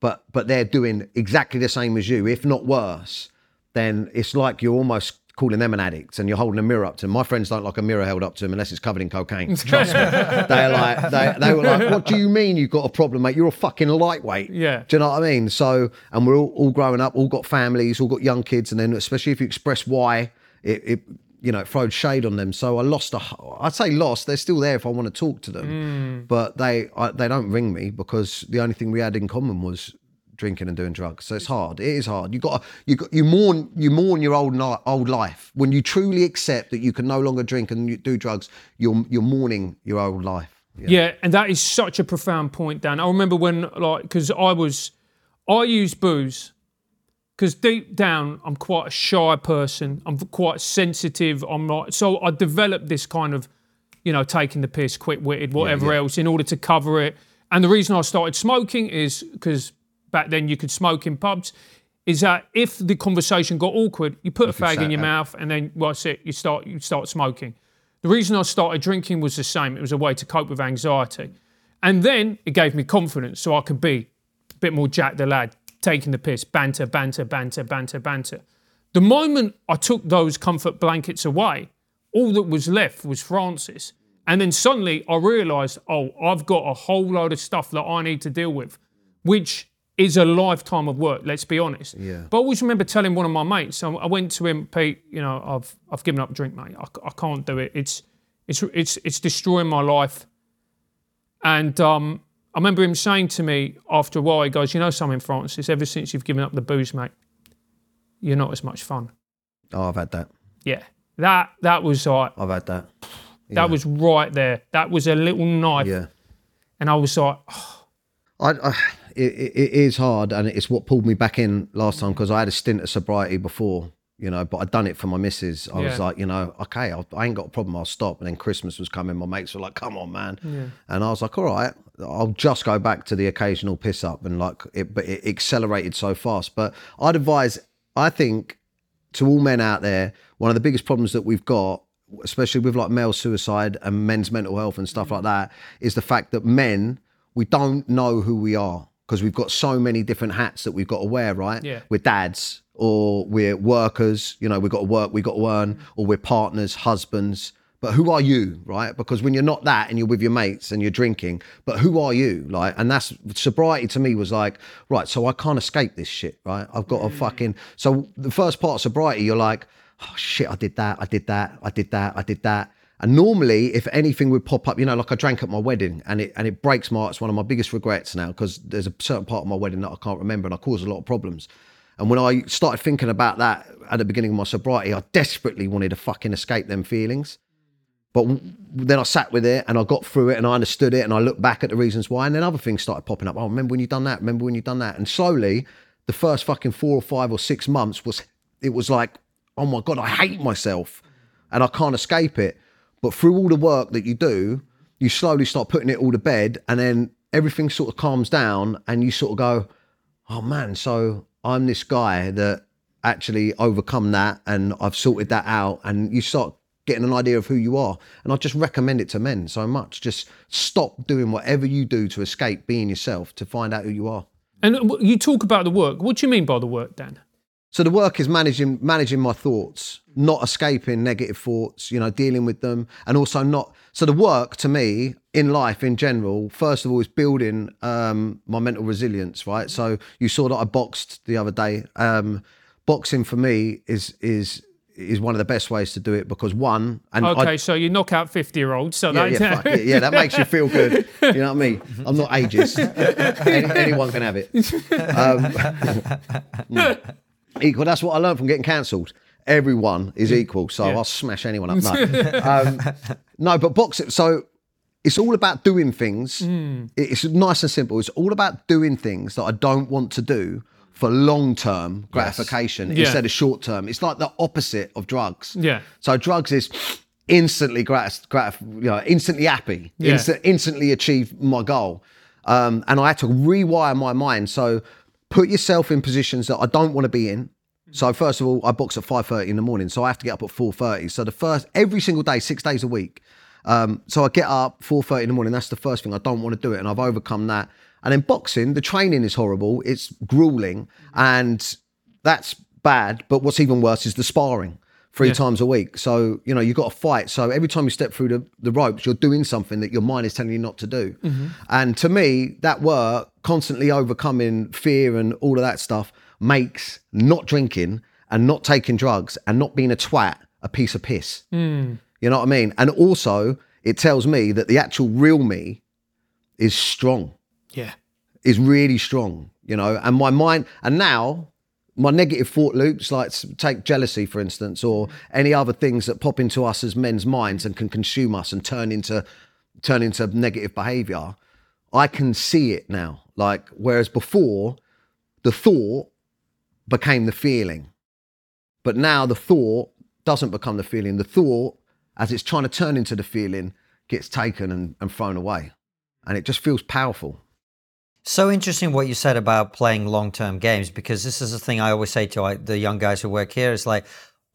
but but they're doing exactly the same as you, if not worse, then it's like you're almost calling them an addict and you're holding a mirror up to them. My friends don't like a mirror held up to them unless it's covered in cocaine. Trust me. They're like they, they were like, "What do you mean you've got a problem, mate? You're a fucking lightweight." Yeah. Do you know what I mean? So, and we're all, all growing up, all got families, all got young kids, and then especially if you express why, it, it you know, it throwed shade on them. So I lost a. I'd say lost. They're still there if I want to talk to them, mm. but they I, they don't ring me because the only thing we had in common was drinking and doing drugs. So it's hard. It is hard. You got you got you mourn you mourn your old ni- old life when you truly accept that you can no longer drink and do drugs. You're you're mourning your old life. Yeah. and that is such a profound point, Dan. I remember when, like, because I was, I used booze because deep down I'm quite a shy person. I'm quite sensitive. I'm not. So I developed this kind of, you know, taking the piss, quick witted, whatever yeah. else, in order to cover it. And the reason I started smoking is because back then you could smoke in pubs. Is that if the conversation got awkward, you put a fag in your there. mouth, and then well, that's it. You start you start smoking. The reason I started drinking was the same. It was a way to cope with anxiety. And then it gave me confidence so I could be a bit more Jack the Lad, taking the piss, banter, banter, banter, banter, banter. The moment I took those comfort blankets away, all that was left was Francis. And then suddenly I realised, oh, I've got a whole load of stuff that I need to deal with, which is a lifetime of work, let's be honest. Yeah. But I always remember telling one of my mates, I I went to him, Pete, you know, I've I've given up drink, mate. I, I can't do it. It's it's it's it's destroying my life. And um, I remember him saying to me after a while, he goes, you know something, Francis, ever since you've given up the booze, mate, you're not as much fun. Oh, I've had that. Yeah. That that was like I've had that. that was right there. That was a little knife. Yeah. And I was like, oh, I, I it, it it is hard, and it's what pulled me back in last time because I had a stint of sobriety before, you know. But I'd done it for my missus. I was like, you know, okay, I'll, I ain't got a problem. I'll stop. And then Christmas was coming. My mates were like, "Come on, man," and I was like, "All right, I'll just go back to the occasional piss up." And like it, but it accelerated so fast. But I'd advise. I think to all men out there, one of the biggest problems that we've got, especially with like male suicide and men's mental health and stuff mm. like that, is the fact that men, we don't know who we are because we've got so many different hats that we've got to wear, right? Yeah. We're dads or we're workers, you know, we've got to work, we've got to earn, mm. or we're partners, husbands. But who are you, right? Because when you're not that and you're with your mates and you're drinking, but who are you? Like, and that's sobriety to me was like, right, so I can't escape this shit, right? I've got to mm. fucking. So the first part of sobriety, you're like, oh shit, I did that, I did that, I did that, I did that. And normally, if anything would pop up, you know, like I drank at my wedding, and it and it breaks my heart. It's one of my biggest regrets now because there's a certain part of my wedding that I can't remember, and I caused a lot of problems. And when I started thinking about that at the beginning of my sobriety, I desperately wanted to fucking escape them feelings. But then I sat with it and I got through it and I understood it and I looked back at the reasons why. And then other things started popping up. Oh, remember when you done that? Remember when you done that? And slowly, the first fucking four or five or six months was, it was like, oh my God, I hate myself and I can't escape it. But through all the work that you do, you slowly start putting it all to bed and then everything sort of calms down and you sort of go, oh man, so I'm this guy that actually overcome that and I've sorted that out and you start getting an idea of who you are. And I just recommend it to men so much. Just stop doing whatever you do to escape being yourself to find out who you are. and you talk about the work. What do you mean by the work, Dan? So the work is managing managing my thoughts, not escaping negative thoughts, you know, dealing with them, and also not. So the work to me in life in general, first of all, is building um, my mental resilience. Right. So you saw that I boxed the other day. Um, boxing for me is is is one of the best ways to do it because one and I, Okay, so you knock out 50 year olds. So yeah, that, yeah, fuck it. yeah, that makes you feel good. You know what I mean? I'm not ageist. Any, anyone can have it. Um, equal. That's what I learned from getting cancelled. Everyone is equal, so I'll smash anyone up. No, um, no, but boxing. So it's all about doing things. It's nice and simple. It's all about doing things that I don't want to do for long term gratification Yeah. instead of short term. It's like the opposite of drugs. Yeah. So drugs is instantly gratis, gratif- you know, instantly happy, Yeah. instant, instantly achieve my goal. Um, and I had to rewire my mind. So put yourself in positions that I don't want to be in. So mm. first of all, I box at five thirty in the morning, so I have to get up at four thirty. So the first every single day, six days a week. Um, so I get up four thirty in the morning. That's the first thing I don't want to do it, and I've overcome that. And then boxing, the training is horrible. It's grueling, mm. and that's bad. But what's even worse is the sparring three times a week. So, you know, you've got to fight. So every time you step through the, the ropes, you're doing something that your mind is telling you not to do. Mm-hmm. And to me, that work, constantly overcoming fear and all of that stuff, makes not drinking and not taking drugs and not being a twat a piece of piss. Hmm. You know what I mean? And also, it tells me that the actual real me is strong Yeah. is really strong, you know. And my mind, and now my negative thought loops, like take jealousy for instance, or any other things that pop into us as men's minds and can consume us and turn into turn into negative behavior. I can see it now. Like whereas before, the thought became the feeling, but now the thought doesn't become the feeling. The thought, as it's trying to turn into the feeling, gets taken and, and thrown away, and it just feels powerful. So interesting what you said about playing long term games because this is the thing I always say to the young guys who work here is like,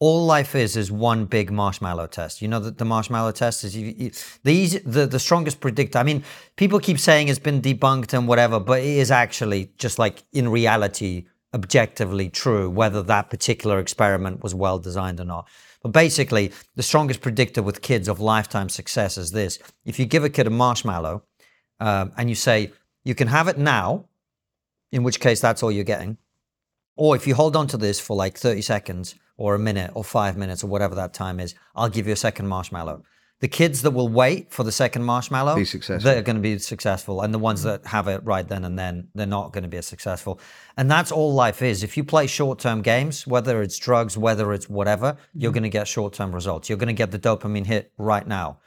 all life is is one big marshmallow test. You know that the marshmallow test is you, you, the, easy, the the strongest predictor. I mean, people keep saying it's been debunked and whatever, but it is actually just like in reality, objectively true whether that particular experiment was well designed or not. But basically, the strongest predictor with kids of lifetime success is this: if you give a kid a marshmallow um, and you say you can have it now, in which case that's all you're getting. Or if you hold on to this for like 30 seconds or a minute or five minutes or whatever that time is, I'll give you a second marshmallow. The kids that will wait for the second marshmallow, Be successful. they're going to be successful. And the ones mm. that have it right then and then, they're not going to be as successful. And that's all life is. If you play short term games, whether it's drugs, whether it's whatever, you're mm. going to get short term results. You're going to get the dopamine hit right now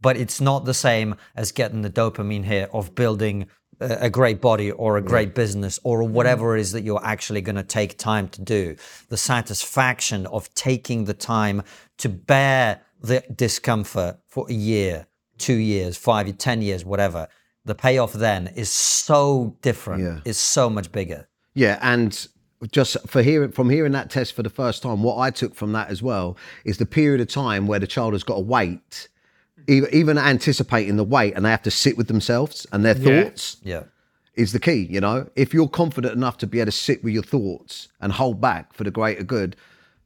but it's not the same as getting the dopamine hit of building a great body or a great business or whatever it is that you're actually going to take time to do. The satisfaction of taking the time to bear the discomfort for a year, two years, five, years, ten years, whatever. The payoff then is so different, Yeah. is so much bigger. Yeah, and just for hearing from hearing that test for the first time, what I took from that as well is the period of time where the child has got to wait, even, anticipating the weight and they have to sit with themselves and their Yeah. thoughts Yeah. is the key. You know, if you're confident enough to be able to sit with your thoughts and hold back for the greater good,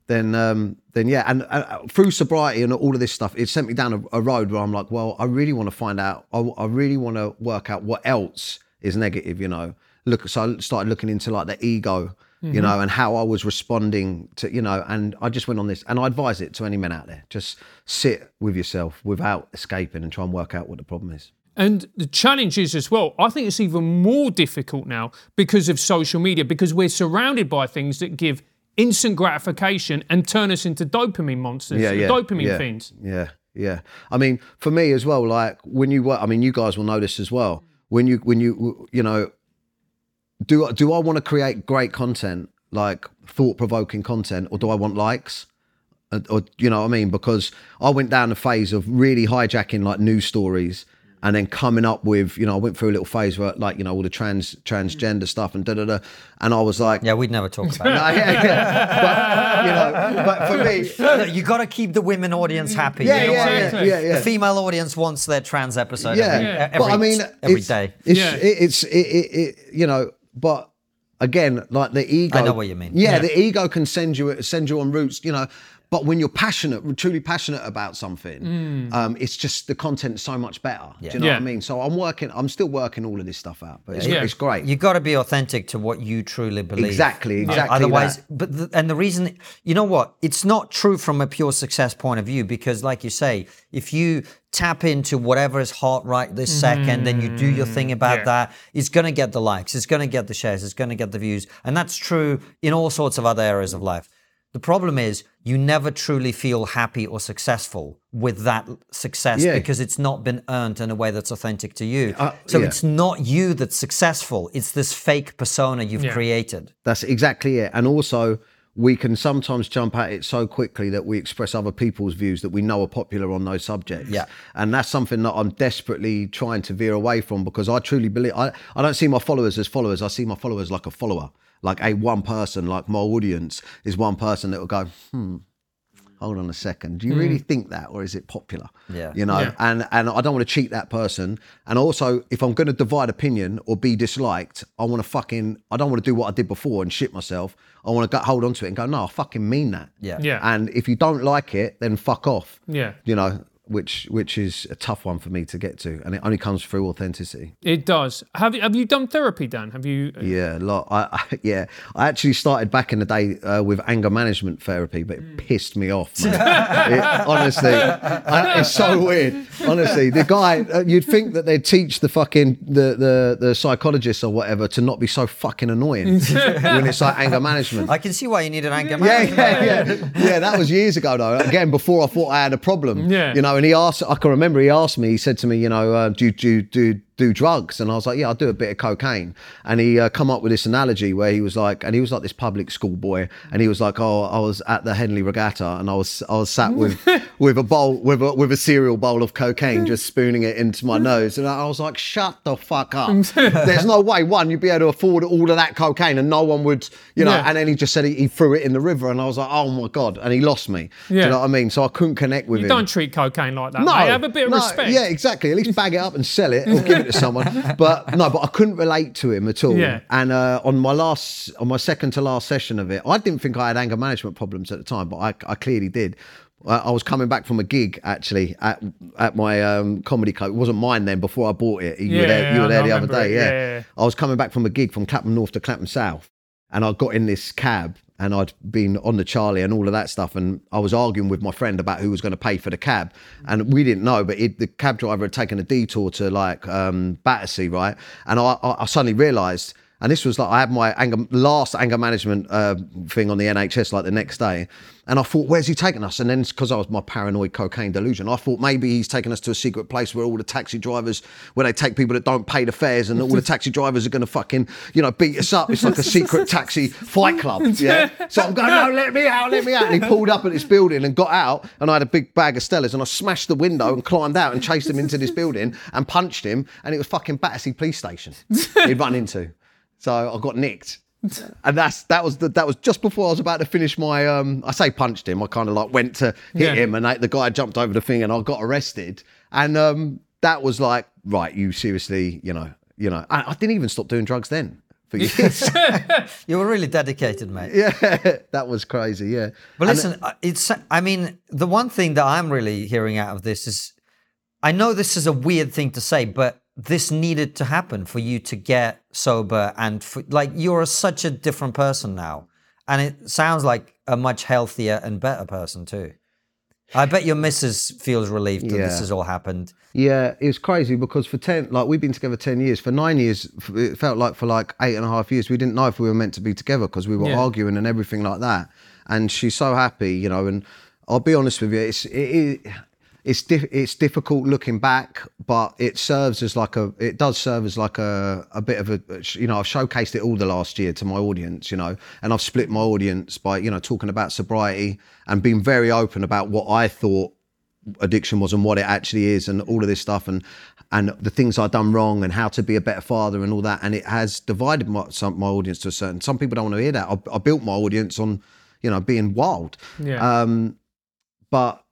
then um, then yeah, and uh, through sobriety and all of this stuff, it sent me down a, a road where I'm like, well, I really want to find out. I, I really want to work out what else is negative. You know, look. So I started looking into like the ego. Mm-hmm. You know, and how I was responding to, you know, and I just went on this, and I advise it to any men out there: just sit with yourself without escaping, and try and work out what the problem is. And the challenge is as well, I think it's even more difficult now because of social media, because we're surrounded by things that give instant gratification and turn us into dopamine monsters, dopamine yeah, fiends. Yeah, yeah. I mean, for me as well, like when you work, I mean, you guys will know this as well. When you, when you, you know, do do I want to create great content, like thought provoking content, or do I want likes? Or you know what I mean? Because I went down a phase of really hijacking like news stories. And then coming up with, you know, I went through a little phase where, like, you know, all the trans transgender stuff and da da da, and I was like, Yeah, we'd never talk about yeah, yeah, yeah. but you know, but for me, it. you got to keep the women audience happy. yeah, you know yeah, what I mean? yeah, yeah, yeah. The female audience wants their trans episode yeah. every, every, but I mean, every it's, day. It's, Yeah. it, it's it, it, it, you know, but again, like the ego. I know what you mean. Yeah, Yeah. the ego can send you send you on routes, you know. But when you're passionate, truly passionate about something, um, it's just the content's so much better. Do you know Yeah. what I mean? So I'm working. I'm still working all of this stuff out, but it's, Yeah. it's great. You've got to be authentic to what you truly believe. Exactly, exactly Otherwise, that. but the, and the reason, you know what? It's not true from a pure success point of view because, like you say, if you tap into whatever is hot right this second then you do your thing about yeah. that, it's going to get the likes, it's going to get the shares, it's going to get the views, and that's true in all sorts of other areas of life. The problem is you never truly feel happy or successful with that success Yeah. because it's not been earned in a way that's authentic to you. Uh, so yeah. it's not you that's successful. It's this fake persona you've Yeah. created. That's exactly it. And also, we can sometimes jump at it so quickly that we express other people's views that we know are popular on those subjects. Yeah. And that's something that I'm desperately trying to veer away from because I truly believe I, I don't see my followers as followers. I see my followers like a follower, like a one person, like my audience is one person that will go, hmm, hold on a second. Do you really think that or is it popular? Yeah. You know, Yeah. and and I don't want to cheat that person. And also, if I'm going to divide opinion or be disliked, I want to fucking I don't want to do what I did before and shit myself. I want to go, hold on to it and go, no, I fucking mean that. Yeah. Yeah. And if you don't like it, then fuck off. Yeah. You know, which which is a tough one for me to get to, and it only comes through authenticity. It does. Have you have you done therapy, Dan? Have you? Yeah, a lot. I, I yeah, I actually started back in the day uh, with anger management therapy, but it pissed me off. Man. it, honestly, I, it's so weird. Honestly, the guy uh, you'd think that they'd teach the fucking the the the psychologists or whatever to not be so fucking annoying when it's like anger management. I can see why you need an anger Yeah, management. yeah, yeah. Yeah, that was years ago though. Again, before I thought I had a problem. Yeah. You know, and he asked, I can remember he asked me, he said to me, you know, uh, do, do, do, do drugs? And I was like, yeah, I'll do a bit of cocaine. And he uh, come up with this analogy where he was like, and he was like this public school boy, and he was like, oh, I was at the Henley Regatta, and I was I was sat with with a bowl with a with a cereal bowl of cocaine, just spooning it into my nose, and I was like, shut the fuck up. There's no way one you'd be able to afford all of that cocaine, and no one would, you know. Yeah. And then he just said he, he threw it in the river, and I was like, oh my god, and he lost me. Do Yeah. you know what I mean? So I couldn't connect with You him. don't treat cocaine like that. No, mate. have a bit of no, respect. Yeah, exactly. At least bag it up and sell it or give it to someone. But no, but I couldn't relate to him at all. Yeah. And uh, on my last, on my second to last session of it, I didn't think I had anger management problems at the time, but I, I clearly did. I was coming back from a gig actually at at my um, comedy club. It wasn't mine then. Before I bought it, you Yeah, were there. You were there the other day. Yeah. Yeah, yeah. I was coming back from a gig from Clapham North to Clapham South, and I got in this cab and I'd been on the Charlie and all of that stuff, and I was arguing with my friend about who was going to pay for the cab, and we didn't know, but it, the cab driver had taken a detour to like um, Battersea, right? And I, I, I suddenly realised. And this was like I had my anger, last anger management uh, thing on the NHS like the next day, and I thought, "Where's he taking us?" And then because I was my paranoid cocaine delusion, I thought maybe he's taking us to a secret place where all the taxi drivers, where they take people that don't pay the fares, and all the taxi drivers are going to fucking, you know, beat us up. It's like a secret taxi fight club, yeah. So I'm going, "No, let me out, let me out!" And he pulled up at this building and got out, and I had a big bag of Stellas, and I smashed the window and climbed out and chased him into this building and punched him, and it was fucking Battersea Police Station he'd run into. So I got nicked. And that's that was the, that was just before I was about to finish my um I say punched him I kind of like went to hit Yeah. him and they, the guy jumped over the thing and I got arrested and um that was like right you seriously you know you know I, I didn't even stop doing drugs then for years You were really dedicated, mate. yeah that was crazy yeah But And- listen, uh, it's. I mean, the one thing that I'm really hearing out of this is, I know this is a weird thing to say, but this needed to happen for you to get sober and for, like you're such a different person now, and it sounds like a much healthier and better person too. I bet your missus feels relieved that this has all happened. Yeah, it was crazy because for ten, like we've been together ten years. For nine years, it felt like for like eight and a half years, we didn't know if we were meant to be together because we were Yeah. arguing and everything like that. And she's so happy, you know. And I'll be honest with you, it's it, it it's diff- it's difficult looking back, but it serves as like a it does serve as like a a bit of a you know I've showcased it all the last year to my audience, you know, and I've split my audience by you know talking about sobriety and being very open about what I thought addiction was and what it actually is and all of this stuff and and the things I've done wrong and how to be a better father and all that. And it has divided my some my audience to a certain some people don't want to hear that. I, I built my audience on you know being wild. Yeah. um but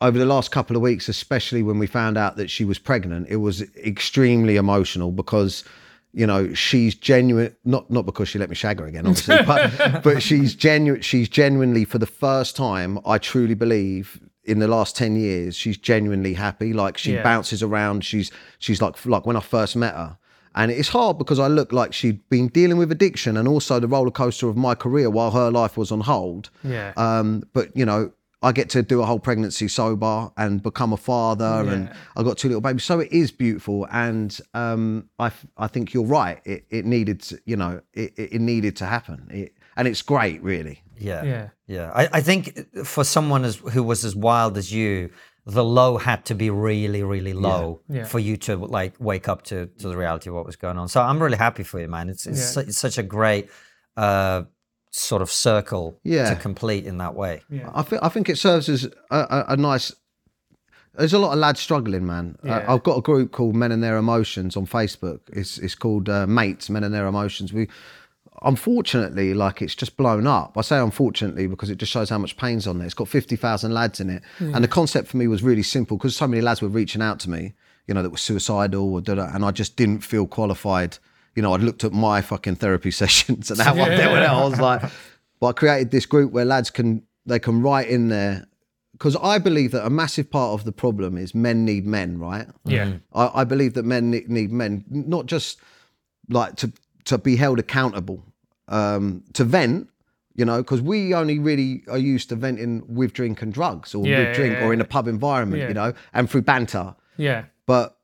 over the last couple of weeks especially when we found out that she was pregnant it was extremely emotional because you know she's genuine not not because she let me shag her again obviously but but she's genuine she's genuinely for the first time i truly believe in the last 10 years she's genuinely happy like she Yeah. bounces around she's she's like like when i first met her and it's hard because I look like she'd been dealing with addiction and also the roller coaster of my career while her life was on hold. Yeah. Um, but you know, I get to do a whole pregnancy sober and become a father, and I got two little babies. So it is beautiful, and um, I f- I think you're right. It it needed to, you know it, it it needed to happen. It, and it's great, really. Yeah. Yeah. Yeah. I, I think for someone as, who was as wild as you, the low had to be really, really low Yeah. for you to like wake up to, to the reality of what was going on. So I'm really happy for you, man. It's it's, Yeah. su- it's such a great uh, sort of circle Yeah. to complete in that way. Yeah. I think I think it serves as a, a, a nice. There's a lot of lads struggling, man. Yeah. I, I've got a group called Men and Their Emotions on Facebook. It's it's called uh, Mates Men and Their Emotions. We, unfortunately, like it's just blown up. I say unfortunately because it just shows how much pain's on there. It's got fifty thousand lads in it, and the concept for me was really simple because so many lads were reaching out to me, you know, that were suicidal or da and I just didn't feel qualified. You know, I'd looked at my fucking therapy sessions and how I dealt with it. I was like, but I created this group where lads can they can write in there because I believe that a massive part of the problem is men need men, right? Yeah. I, I believe that men ne- need men, not just like to to be held accountable, um, to vent. You know, because we only really are used to venting with drink and drugs, or Yeah, with drink, yeah, or in a pub environment. Yeah. You know, and through banter. Yeah. But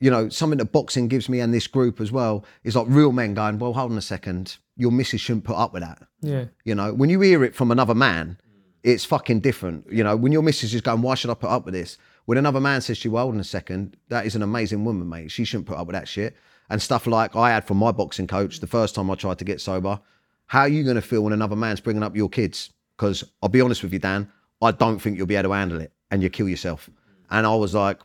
you know, something that boxing gives me and this group as well is like real men going, well, hold on a second, your missus shouldn't put up with that. Yeah. You know, when you hear it from another man, it's fucking different. You know, when your missus is going, why should I put up with this? When another man says to you, well, hold on a second, that is an amazing woman, mate. She shouldn't put up with that shit. And stuff like I had from my boxing coach the first time I tried to get sober. How are you going to feel when another man's bringing up your kids? Because I'll be honest with you, Dan, I don't think you'll be able to handle it and you kill yourself. And I was like,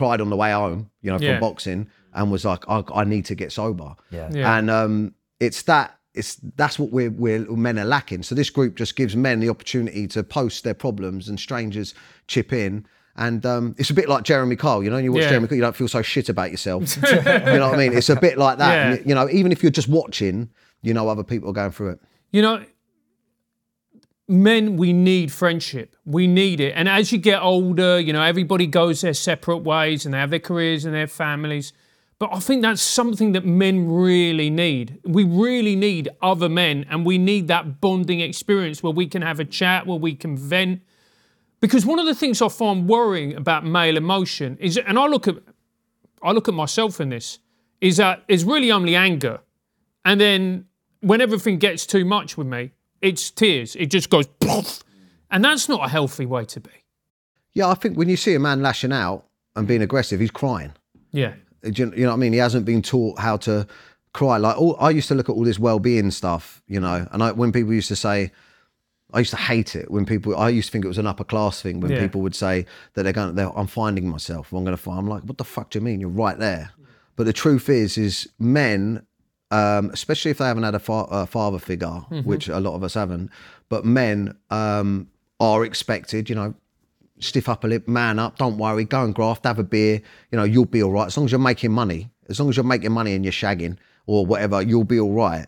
cried on the way home, you know, from Yeah. boxing and was like, I, I need to get sober. Yeah. Yeah. And um, it's that it's that's what we're, we're men are lacking. So this group just gives men the opportunity to post their problems and strangers chip in. And um, it's a bit like Jeremy Kyle, you know. You watch Yeah. Jeremy Kyle, you don't feel so shit about yourself. you know what I mean? It's a bit like that. Yeah. And, you know, even if you're just watching, you know, other people are going through it. You know, men, we need friendship. We need it. And as you get older, you know, everybody goes their separate ways and they have their careers and their families. But I think that's something that men really need. We really need other men and we need that bonding experience where we can have a chat, where we can vent. Because one of the things I find worrying about male emotion is, and I look at, I look at myself in this, is that it's really only anger. And then when everything gets too much with me, it's tears. It just goes poof. And that's not a healthy way to be. Yeah, I think when you see a man lashing out and being aggressive, he's crying. Yeah. You, you know what I mean? He hasn't been taught how to cry. Like all, I used to look at all this well-being stuff, you know, and I, when people used to say, I used to hate it when people. I used to think it was an upper class thing when Yeah. people would say that they're going. They're, I'm finding myself. I'm going to find. I'm like, what the fuck do you mean? You're right there. But the truth is, is men, um, especially if they haven't had a, fa- a father figure, which a lot of us haven't, but men um, are expected. You know, stiff upper lip, man up, don't worry, go and graft, have a beer, you know, you'll be all right. As long as you're making money, as long as you're making money and you're shagging or whatever, you'll be all right.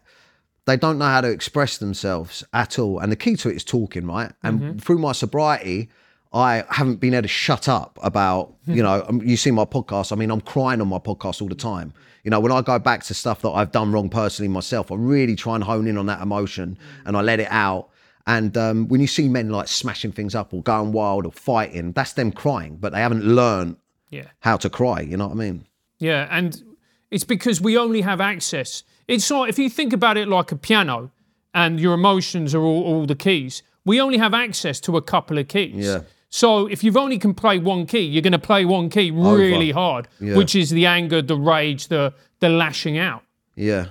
They don't know how to express themselves at all. And the key to it is talking, right? And through my sobriety, I haven't been able to shut up about, you know, um, you see my podcast. I mean, I'm crying on my podcast all the time. You know, when I go back to stuff that I've done wrong personally myself, I really try and hone in on that emotion and I let it out. And um, when you see men like smashing things up or going wild or fighting, that's them crying, but they haven't learned Yeah. how to cry. You know what I mean? Yeah. And it's because we only have access. It's like if you think about it like a piano and your emotions are all, all the keys, we only have access to a couple of keys. Yeah. So if you've only can play one key, you're going to play one key really hard, Yeah. which is the anger, the rage, the the lashing out. Yeah.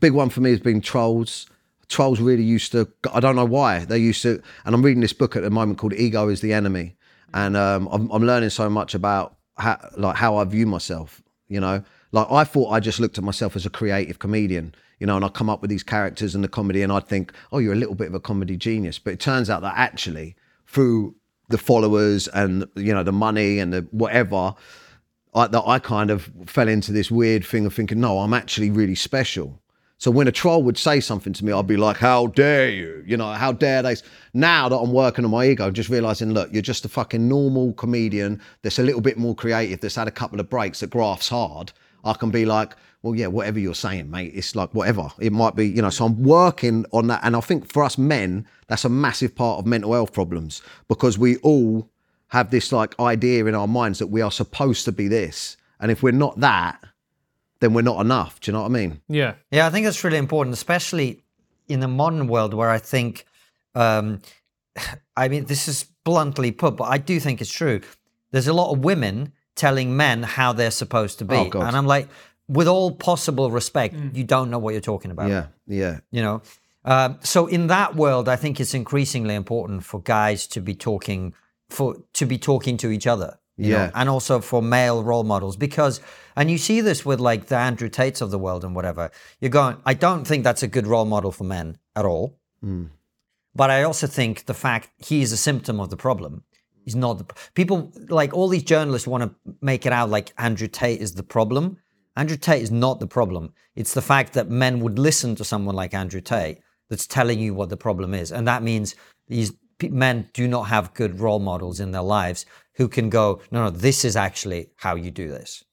Big one for me has been trolls. Trolls really used to, I don't know why, they used to, and I'm reading this book at the moment called Ego is the Enemy. And um, I'm, I'm learning so much about how, like how I view myself, you know? Like I thought I just looked at myself as a creative comedian, you know, and I come up with these characters and the comedy and I'd think, oh, you're a little bit of a comedy genius. But it turns out that actually through the followers and, you know, the money and the whatever, I, that I kind of fell into this weird thing of thinking, no, I'm actually really special. So when a troll would say something to me, I'd be like, "How dare you?" You know, how dare they? Now that I'm working on my ego, just realizing, look, you're just a fucking normal comedian that's a little bit more creative, that's had a couple of breaks, that grafts hard. I can be like, well, yeah, whatever you're saying, mate. It's like whatever. It might be, you know. So I'm working on that, and I think for us men, that's a massive part of mental health problems because we all have this like idea in our minds that we are supposed to be this, and if we're not that, then we're not enough. Do you know what I mean? Yeah. Yeah, I think that's really important, especially in the modern world where I think, um, I mean, this is bluntly put, but I do think it's true. There's a lot of women telling men how they're supposed to be. Oh, God. and I'm like, with all possible respect, you don't know what you're talking about. Yeah, yeah, You know? Um, so in that world, I think it's increasingly important for guys to be talking for to be talking to each other. you know, Yeah. and also for male role models because and you see this with like the Andrew Tates of the world and whatever. You're going, I don't think that's a good role model for men at all. But I also think the fact he is a symptom of the problem. He's not the people like all these journalists want to make it out like Andrew Tate is the problem. Andrew Tate is not the problem. It's the fact that men would listen to someone like Andrew Tate that's telling you what the problem is, and that means these men do not have good role models in their lives who can go, no, no, this is actually how you do this.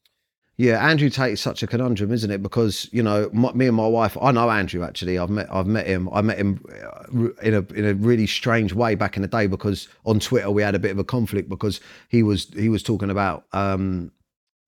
Yeah, Andrew Tate is such a conundrum, isn't it? Because you know, my, me and my wife, I know Andrew actually. I've met, I've met him. I met him uh, in a in a really strange way back in the day because on Twitter we had a bit of a conflict because he was he was talking about um,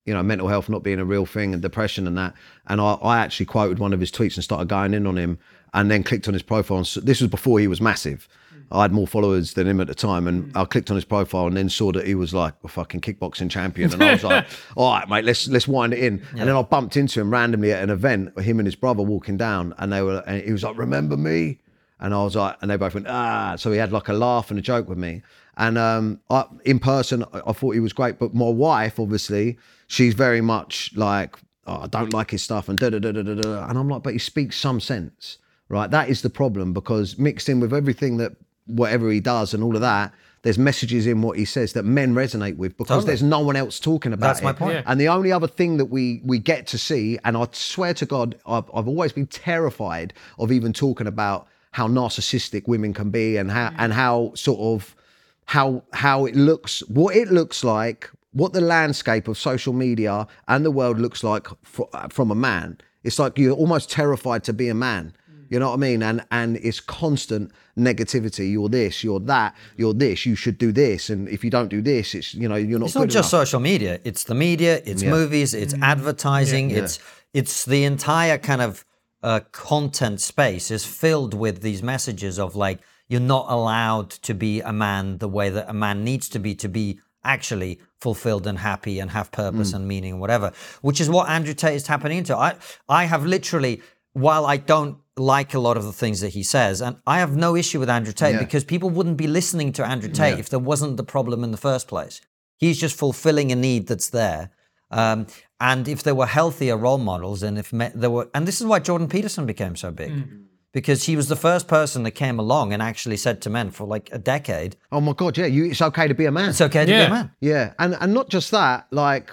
you know mental health not being a real thing and depression and that, and I, I actually quoted one of his tweets and started going in on him, and then clicked on his profile. And this was before he was massive. I had more followers than him at the time, and I clicked on his profile and then saw that he was like a fucking kickboxing champion, and I was like, "All right, mate, let's let's wind it in." And then I bumped into him randomly at an event, him and his brother walking down, and they were, and he was like, "Remember me?" And I was like, and they both went, "Ah!" So he had like a laugh and a joke with me, and um, I, in person, I, I thought he was great, but my wife, obviously, she's very much like, oh, "I don't like his stuff," and da da da da da, and I'm like, "But he speaks some sense." Right, that is the problem because mixed in with everything that whatever he does and all of that, there's messages in what he says that men resonate with because Totally. there's no one else talking about it. That's it. my point. Yeah. And the only other thing that we we get to see, and I swear to God, I've, I've always been terrified of even talking about how narcissistic women can be and how and how sort of how how it looks, what it looks like, what the landscape of social media and the world looks like fr- from a man. It's like you're almost terrified to be a man. You know what I mean? And and it's constant negativity. You're this, you're that, you're this. You should do this, and if you don't do this, it's you know you're not. It's not just enough. social media. It's the media. It's movies. It's advertising. It's it's the entire kind of uh, content space is filled with these messages of like you're not allowed to be a man the way that a man needs to be to be actually fulfilled and happy and have purpose and meaning and whatever. Which is what Andrew Tate is tapping into. I I have literally while I don't like a lot of the things that he says, and I have no issue with Andrew Tate Yeah. because people wouldn't be listening to Andrew Tate if there wasn't the problem in the first place. He's just fulfilling a need that's there. Um, and if there were healthier role models, and if me- there were, and this is why Jordan Peterson became so big, because he was the first person that came along and actually said to men for like a decade, Oh my god, yeah, you, it's okay to be a man. "It's okay to be Yeah. a man." Yeah, and and not just that, like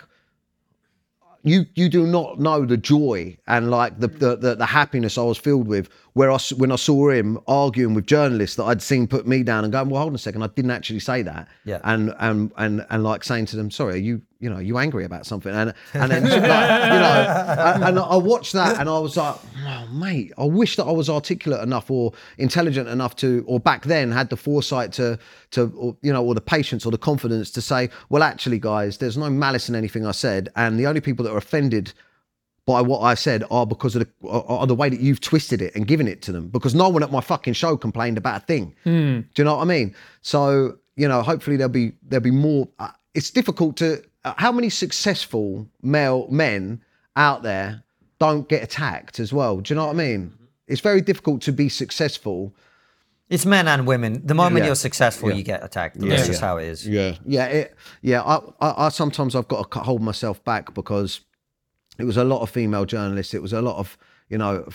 you you do not know the joy and like the the, the, the happiness I was filled with where I when I saw him arguing with journalists that I'd seen put me down and going, well, hold on a second, I didn't actually say that. Yeah. And and and and like saying to them, sorry, are you you know, you angry about something? And and then like, you know, and, I watched that and I was like, oh mate, I wish that I was articulate enough or intelligent enough to, or back then had the foresight to to or, you know, or the patience or the confidence to say, well, actually, guys, there's no malice in anything I said, and the only people that are offended by what I said are because of the are the way that you've twisted it and given it to them. Because no one at my fucking show complained about a thing. Do you know what I mean? So you know, hopefully there'll be there'll be more. Uh, it's difficult to. Uh, how many successful male men out there don't get attacked as well? Do you know what I mean? It's very difficult to be successful. It's men and women. The moment Yeah. you're successful, you get attacked. That's just how it is. Yeah, yeah, it, yeah. I, I, I sometimes I've got to hold myself back because it was a lot of female journalists. It was a lot of you know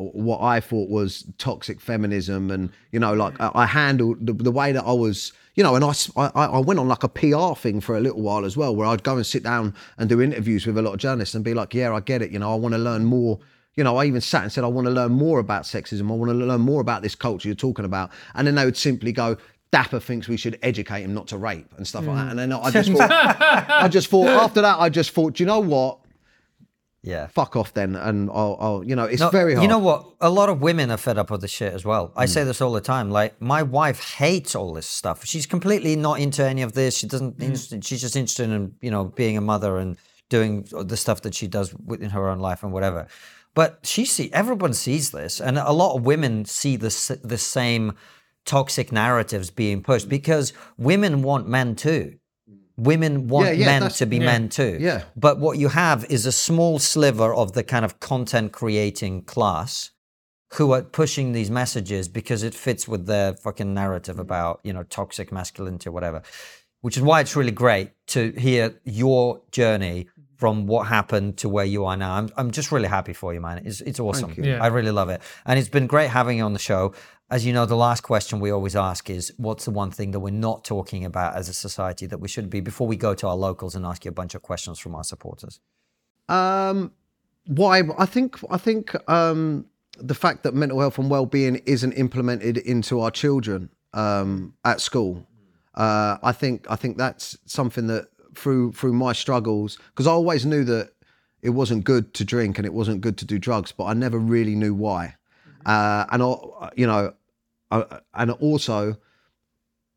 what I thought was toxic feminism, and you know, like I, I handled the, the way that I was. You know, and I, I went on like a PR thing for a little while as well, where I'd go and sit down and do interviews with a lot of journalists and be like, "Yeah, I get it. You know, I want to learn more." You know, I even sat and said, "I want to learn more about sexism. I want to learn more about this culture you're talking about." And then they would simply go, Dapper thinks we should educate him not to rape and stuff like that. And then I just thought, I just thought after that, I just thought, do you know what? Yeah. Fuck off then, and I'll, I'll you know, it's No, very hard. You know what? A lot of women are fed up with this shit as well. Mm. I say this all the time. Like my wife hates all this stuff. She's completely not into any of this. She doesn't. Mm. Inst- she's just interested in you know being a mother and doing the stuff that she does within her own life and whatever. But she see everyone sees this, and a lot of women see the s- the same toxic narratives being pushed Mm. because women want men too. Women want Yeah, yeah, men to be men too. Yeah. But what you have is a small sliver of the kind of content creating class who are pushing these messages because it fits with their fucking narrative mm. about, you know, toxic masculinity or whatever. Which is why it's really great to hear your journey mm-hmm. from what happened to where you are now. I'm, I'm just really happy for you, man. It's, it's awesome. you. Yeah. I really love it. And it's been great having you on the show. As you know, the last question we always ask is what's the one thing that we're not talking about as a society that we should be before we go to our locals and ask you a bunch of questions from our supporters? Um, why? I think I think um, the fact that mental health and well-being isn't implemented into our children um, at school. Uh, I think I think that's something that through through my struggles because I always knew that it wasn't good to drink and it wasn't good to do drugs, but I never really knew why. Uh, and I, you know, I, and also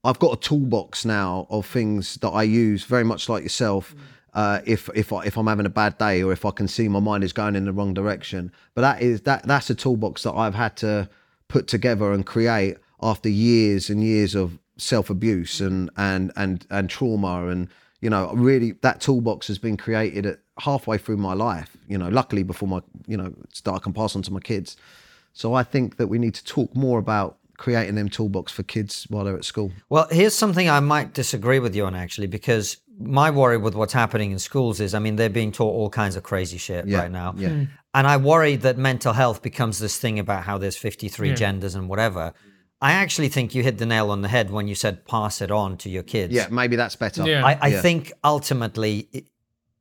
I've got a toolbox now of things that I use, very much like yourself. Uh, if if I, if I'm having a bad day or if I can see my mind is going in the wrong direction, but that is that that's a toolbox that I've had to put together and create after years and years of self abuse and and and and trauma and you know really that toolbox has been created at halfway through my life. You know, luckily before my you know that I can pass on to my kids. So I think that we need to talk more about creating them toolbox for kids while they're at school. Well, here's something I might disagree with you on actually, because my worry with what's happening in schools is, I mean, they're being taught all kinds of crazy shit Yeah, right now. yeah. Mm. And I worry that mental health becomes this thing about how there's 53 Yeah. genders and whatever. I actually think you hit the nail on the head when you said pass it on to your kids. Yeah, maybe that's better. Yeah. I, I Yeah. think ultimately it,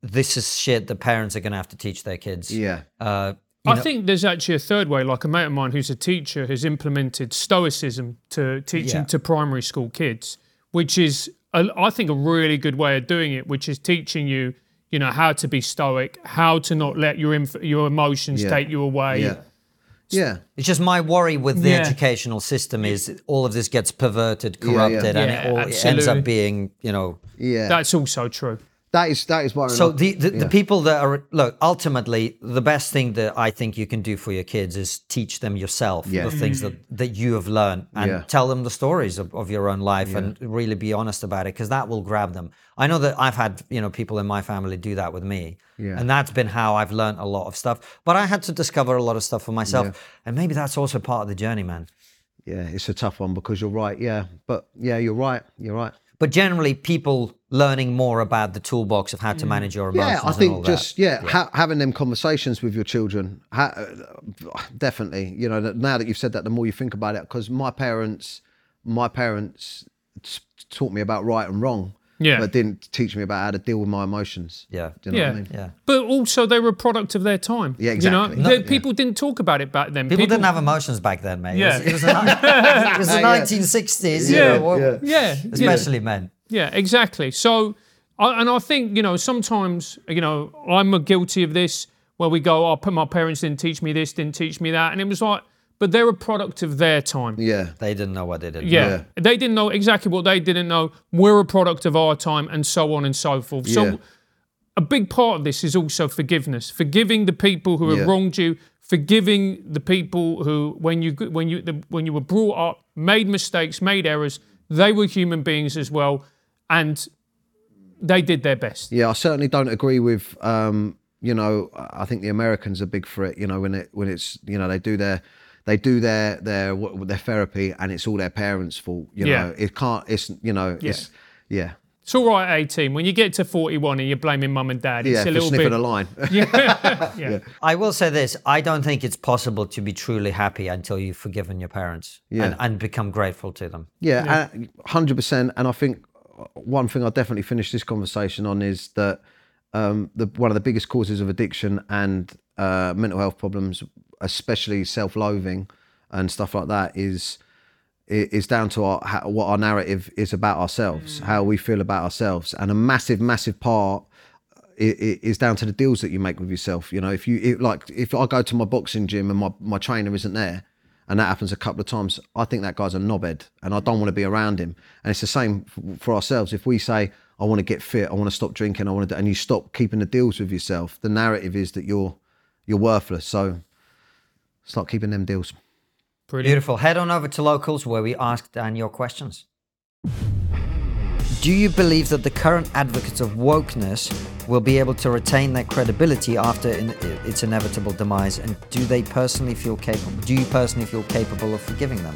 this is shit that parents are going to have to teach their kids. Yeah. Uh, you I know- think there's actually a third way. Like a mate of mine who's a teacher has implemented stoicism to teaching Yeah. to primary school kids, which is, a, I think, a really good way of doing it. Which is teaching you, you know, how to be stoic, how to not let your inf- your emotions Yeah. take you away. Yeah. Yeah. It's just my worry with the Yeah. educational system is all of this gets perverted, yeah. corrupted, and Yeah, it, all, it ends up being, you know. Yeah. That's also true. That is that is worrying. So the the, the people that are look ultimately the best thing that I think you can do for your kids is teach them yourself Yeah. the things that mm. that you have learned and Yeah. tell them the stories of, of your own life and really be honest about it because that will grab them. I know that I've had you know people in my family do that with me, Yeah. and that's been how I've learned a lot of stuff. But I had to discover a lot of stuff for myself, and maybe that's also part of the journey, man. yeah, it's a tough one because you're right. Yeah, but yeah, you're right. You're right. But generally, people learning more about the toolbox of how to mm. manage your emotions. Yeah, I think just yeah, Ha- having them conversations with your children, ha- definitely. You know, now that you've said that, the more you think about it, because my parents, my parents s- taught me about right and wrong, Yeah. but didn't teach me about how to deal with my emotions. Yeah. Do you know Yeah. what I mean? yeah. But also, they were a product of their time. Yeah, You know, exactly. The- No, people didn't talk about it back then. People, didn't have emotions back then, mate. Yeah. It was, it was, the, it was the 1960s, you Yeah, know, what- yeah. Yeah, yeah. especially men. Yeah, exactly. So, I, and I think you know sometimes you know I'm guilty of this where we go, oh, put my parents didn't teach me this, didn't teach me that, and it was like, but they're a product of their time. Yeah, They didn't know what they didn't Yeah. They didn't know exactly what they didn't know. We're a product of our time and so on and so forth. Yeah. So a big part of this is also forgiveness. Forgiving the people who have wronged you, forgiving the people who when you when you the, when you were brought up made mistakes, made errors, they were human beings as well and they did their best. yeah. I certainly don't agree with. Um, you know, I think the Americans are big for it. You know, when it when it's you know they do their they do their their their therapy and it's all their parents' fault. You Yeah. know, it can't. It's you know, it's yeah. It's all right at 18. When you get to 41 and you're blaming mum and dad, it's Yeah, a little sniffing bit a line. yeah. I will say this: I don't think it's possible to be truly happy until you've forgiven your parents Yeah. and, and become grateful to them. Yeah, hundred percent. And I think one thing I'll definitely finish this conversation on is that um, the one of the biggest causes of addiction and uh, mental health problems, especially self-loathing and stuff like that, is is down to our how, what our narrative is about ourselves, mm. how we feel about ourselves, and a massive, massive part is down to the deals that you make with yourself. You know, if you it, like, if I go to my boxing gym and my my trainer isn't there, and that happens a couple of times, I think that guy's a knobhead, and I don't want to be around him. And it's the same for ourselves. If we say, "I want to get fit, I want to stop drinking, I want to," and you stop keeping the deals with yourself, the narrative is that you're you're worthless. So start keeping them deals. Brilliant. Beautiful. Head on over to Locals where we ask Dan your questions. Do you believe that the current advocates of wokeness will be able to retain their credibility after in, its inevitable demise? And do they personally feel capable? Do you personally feel capable of forgiving them?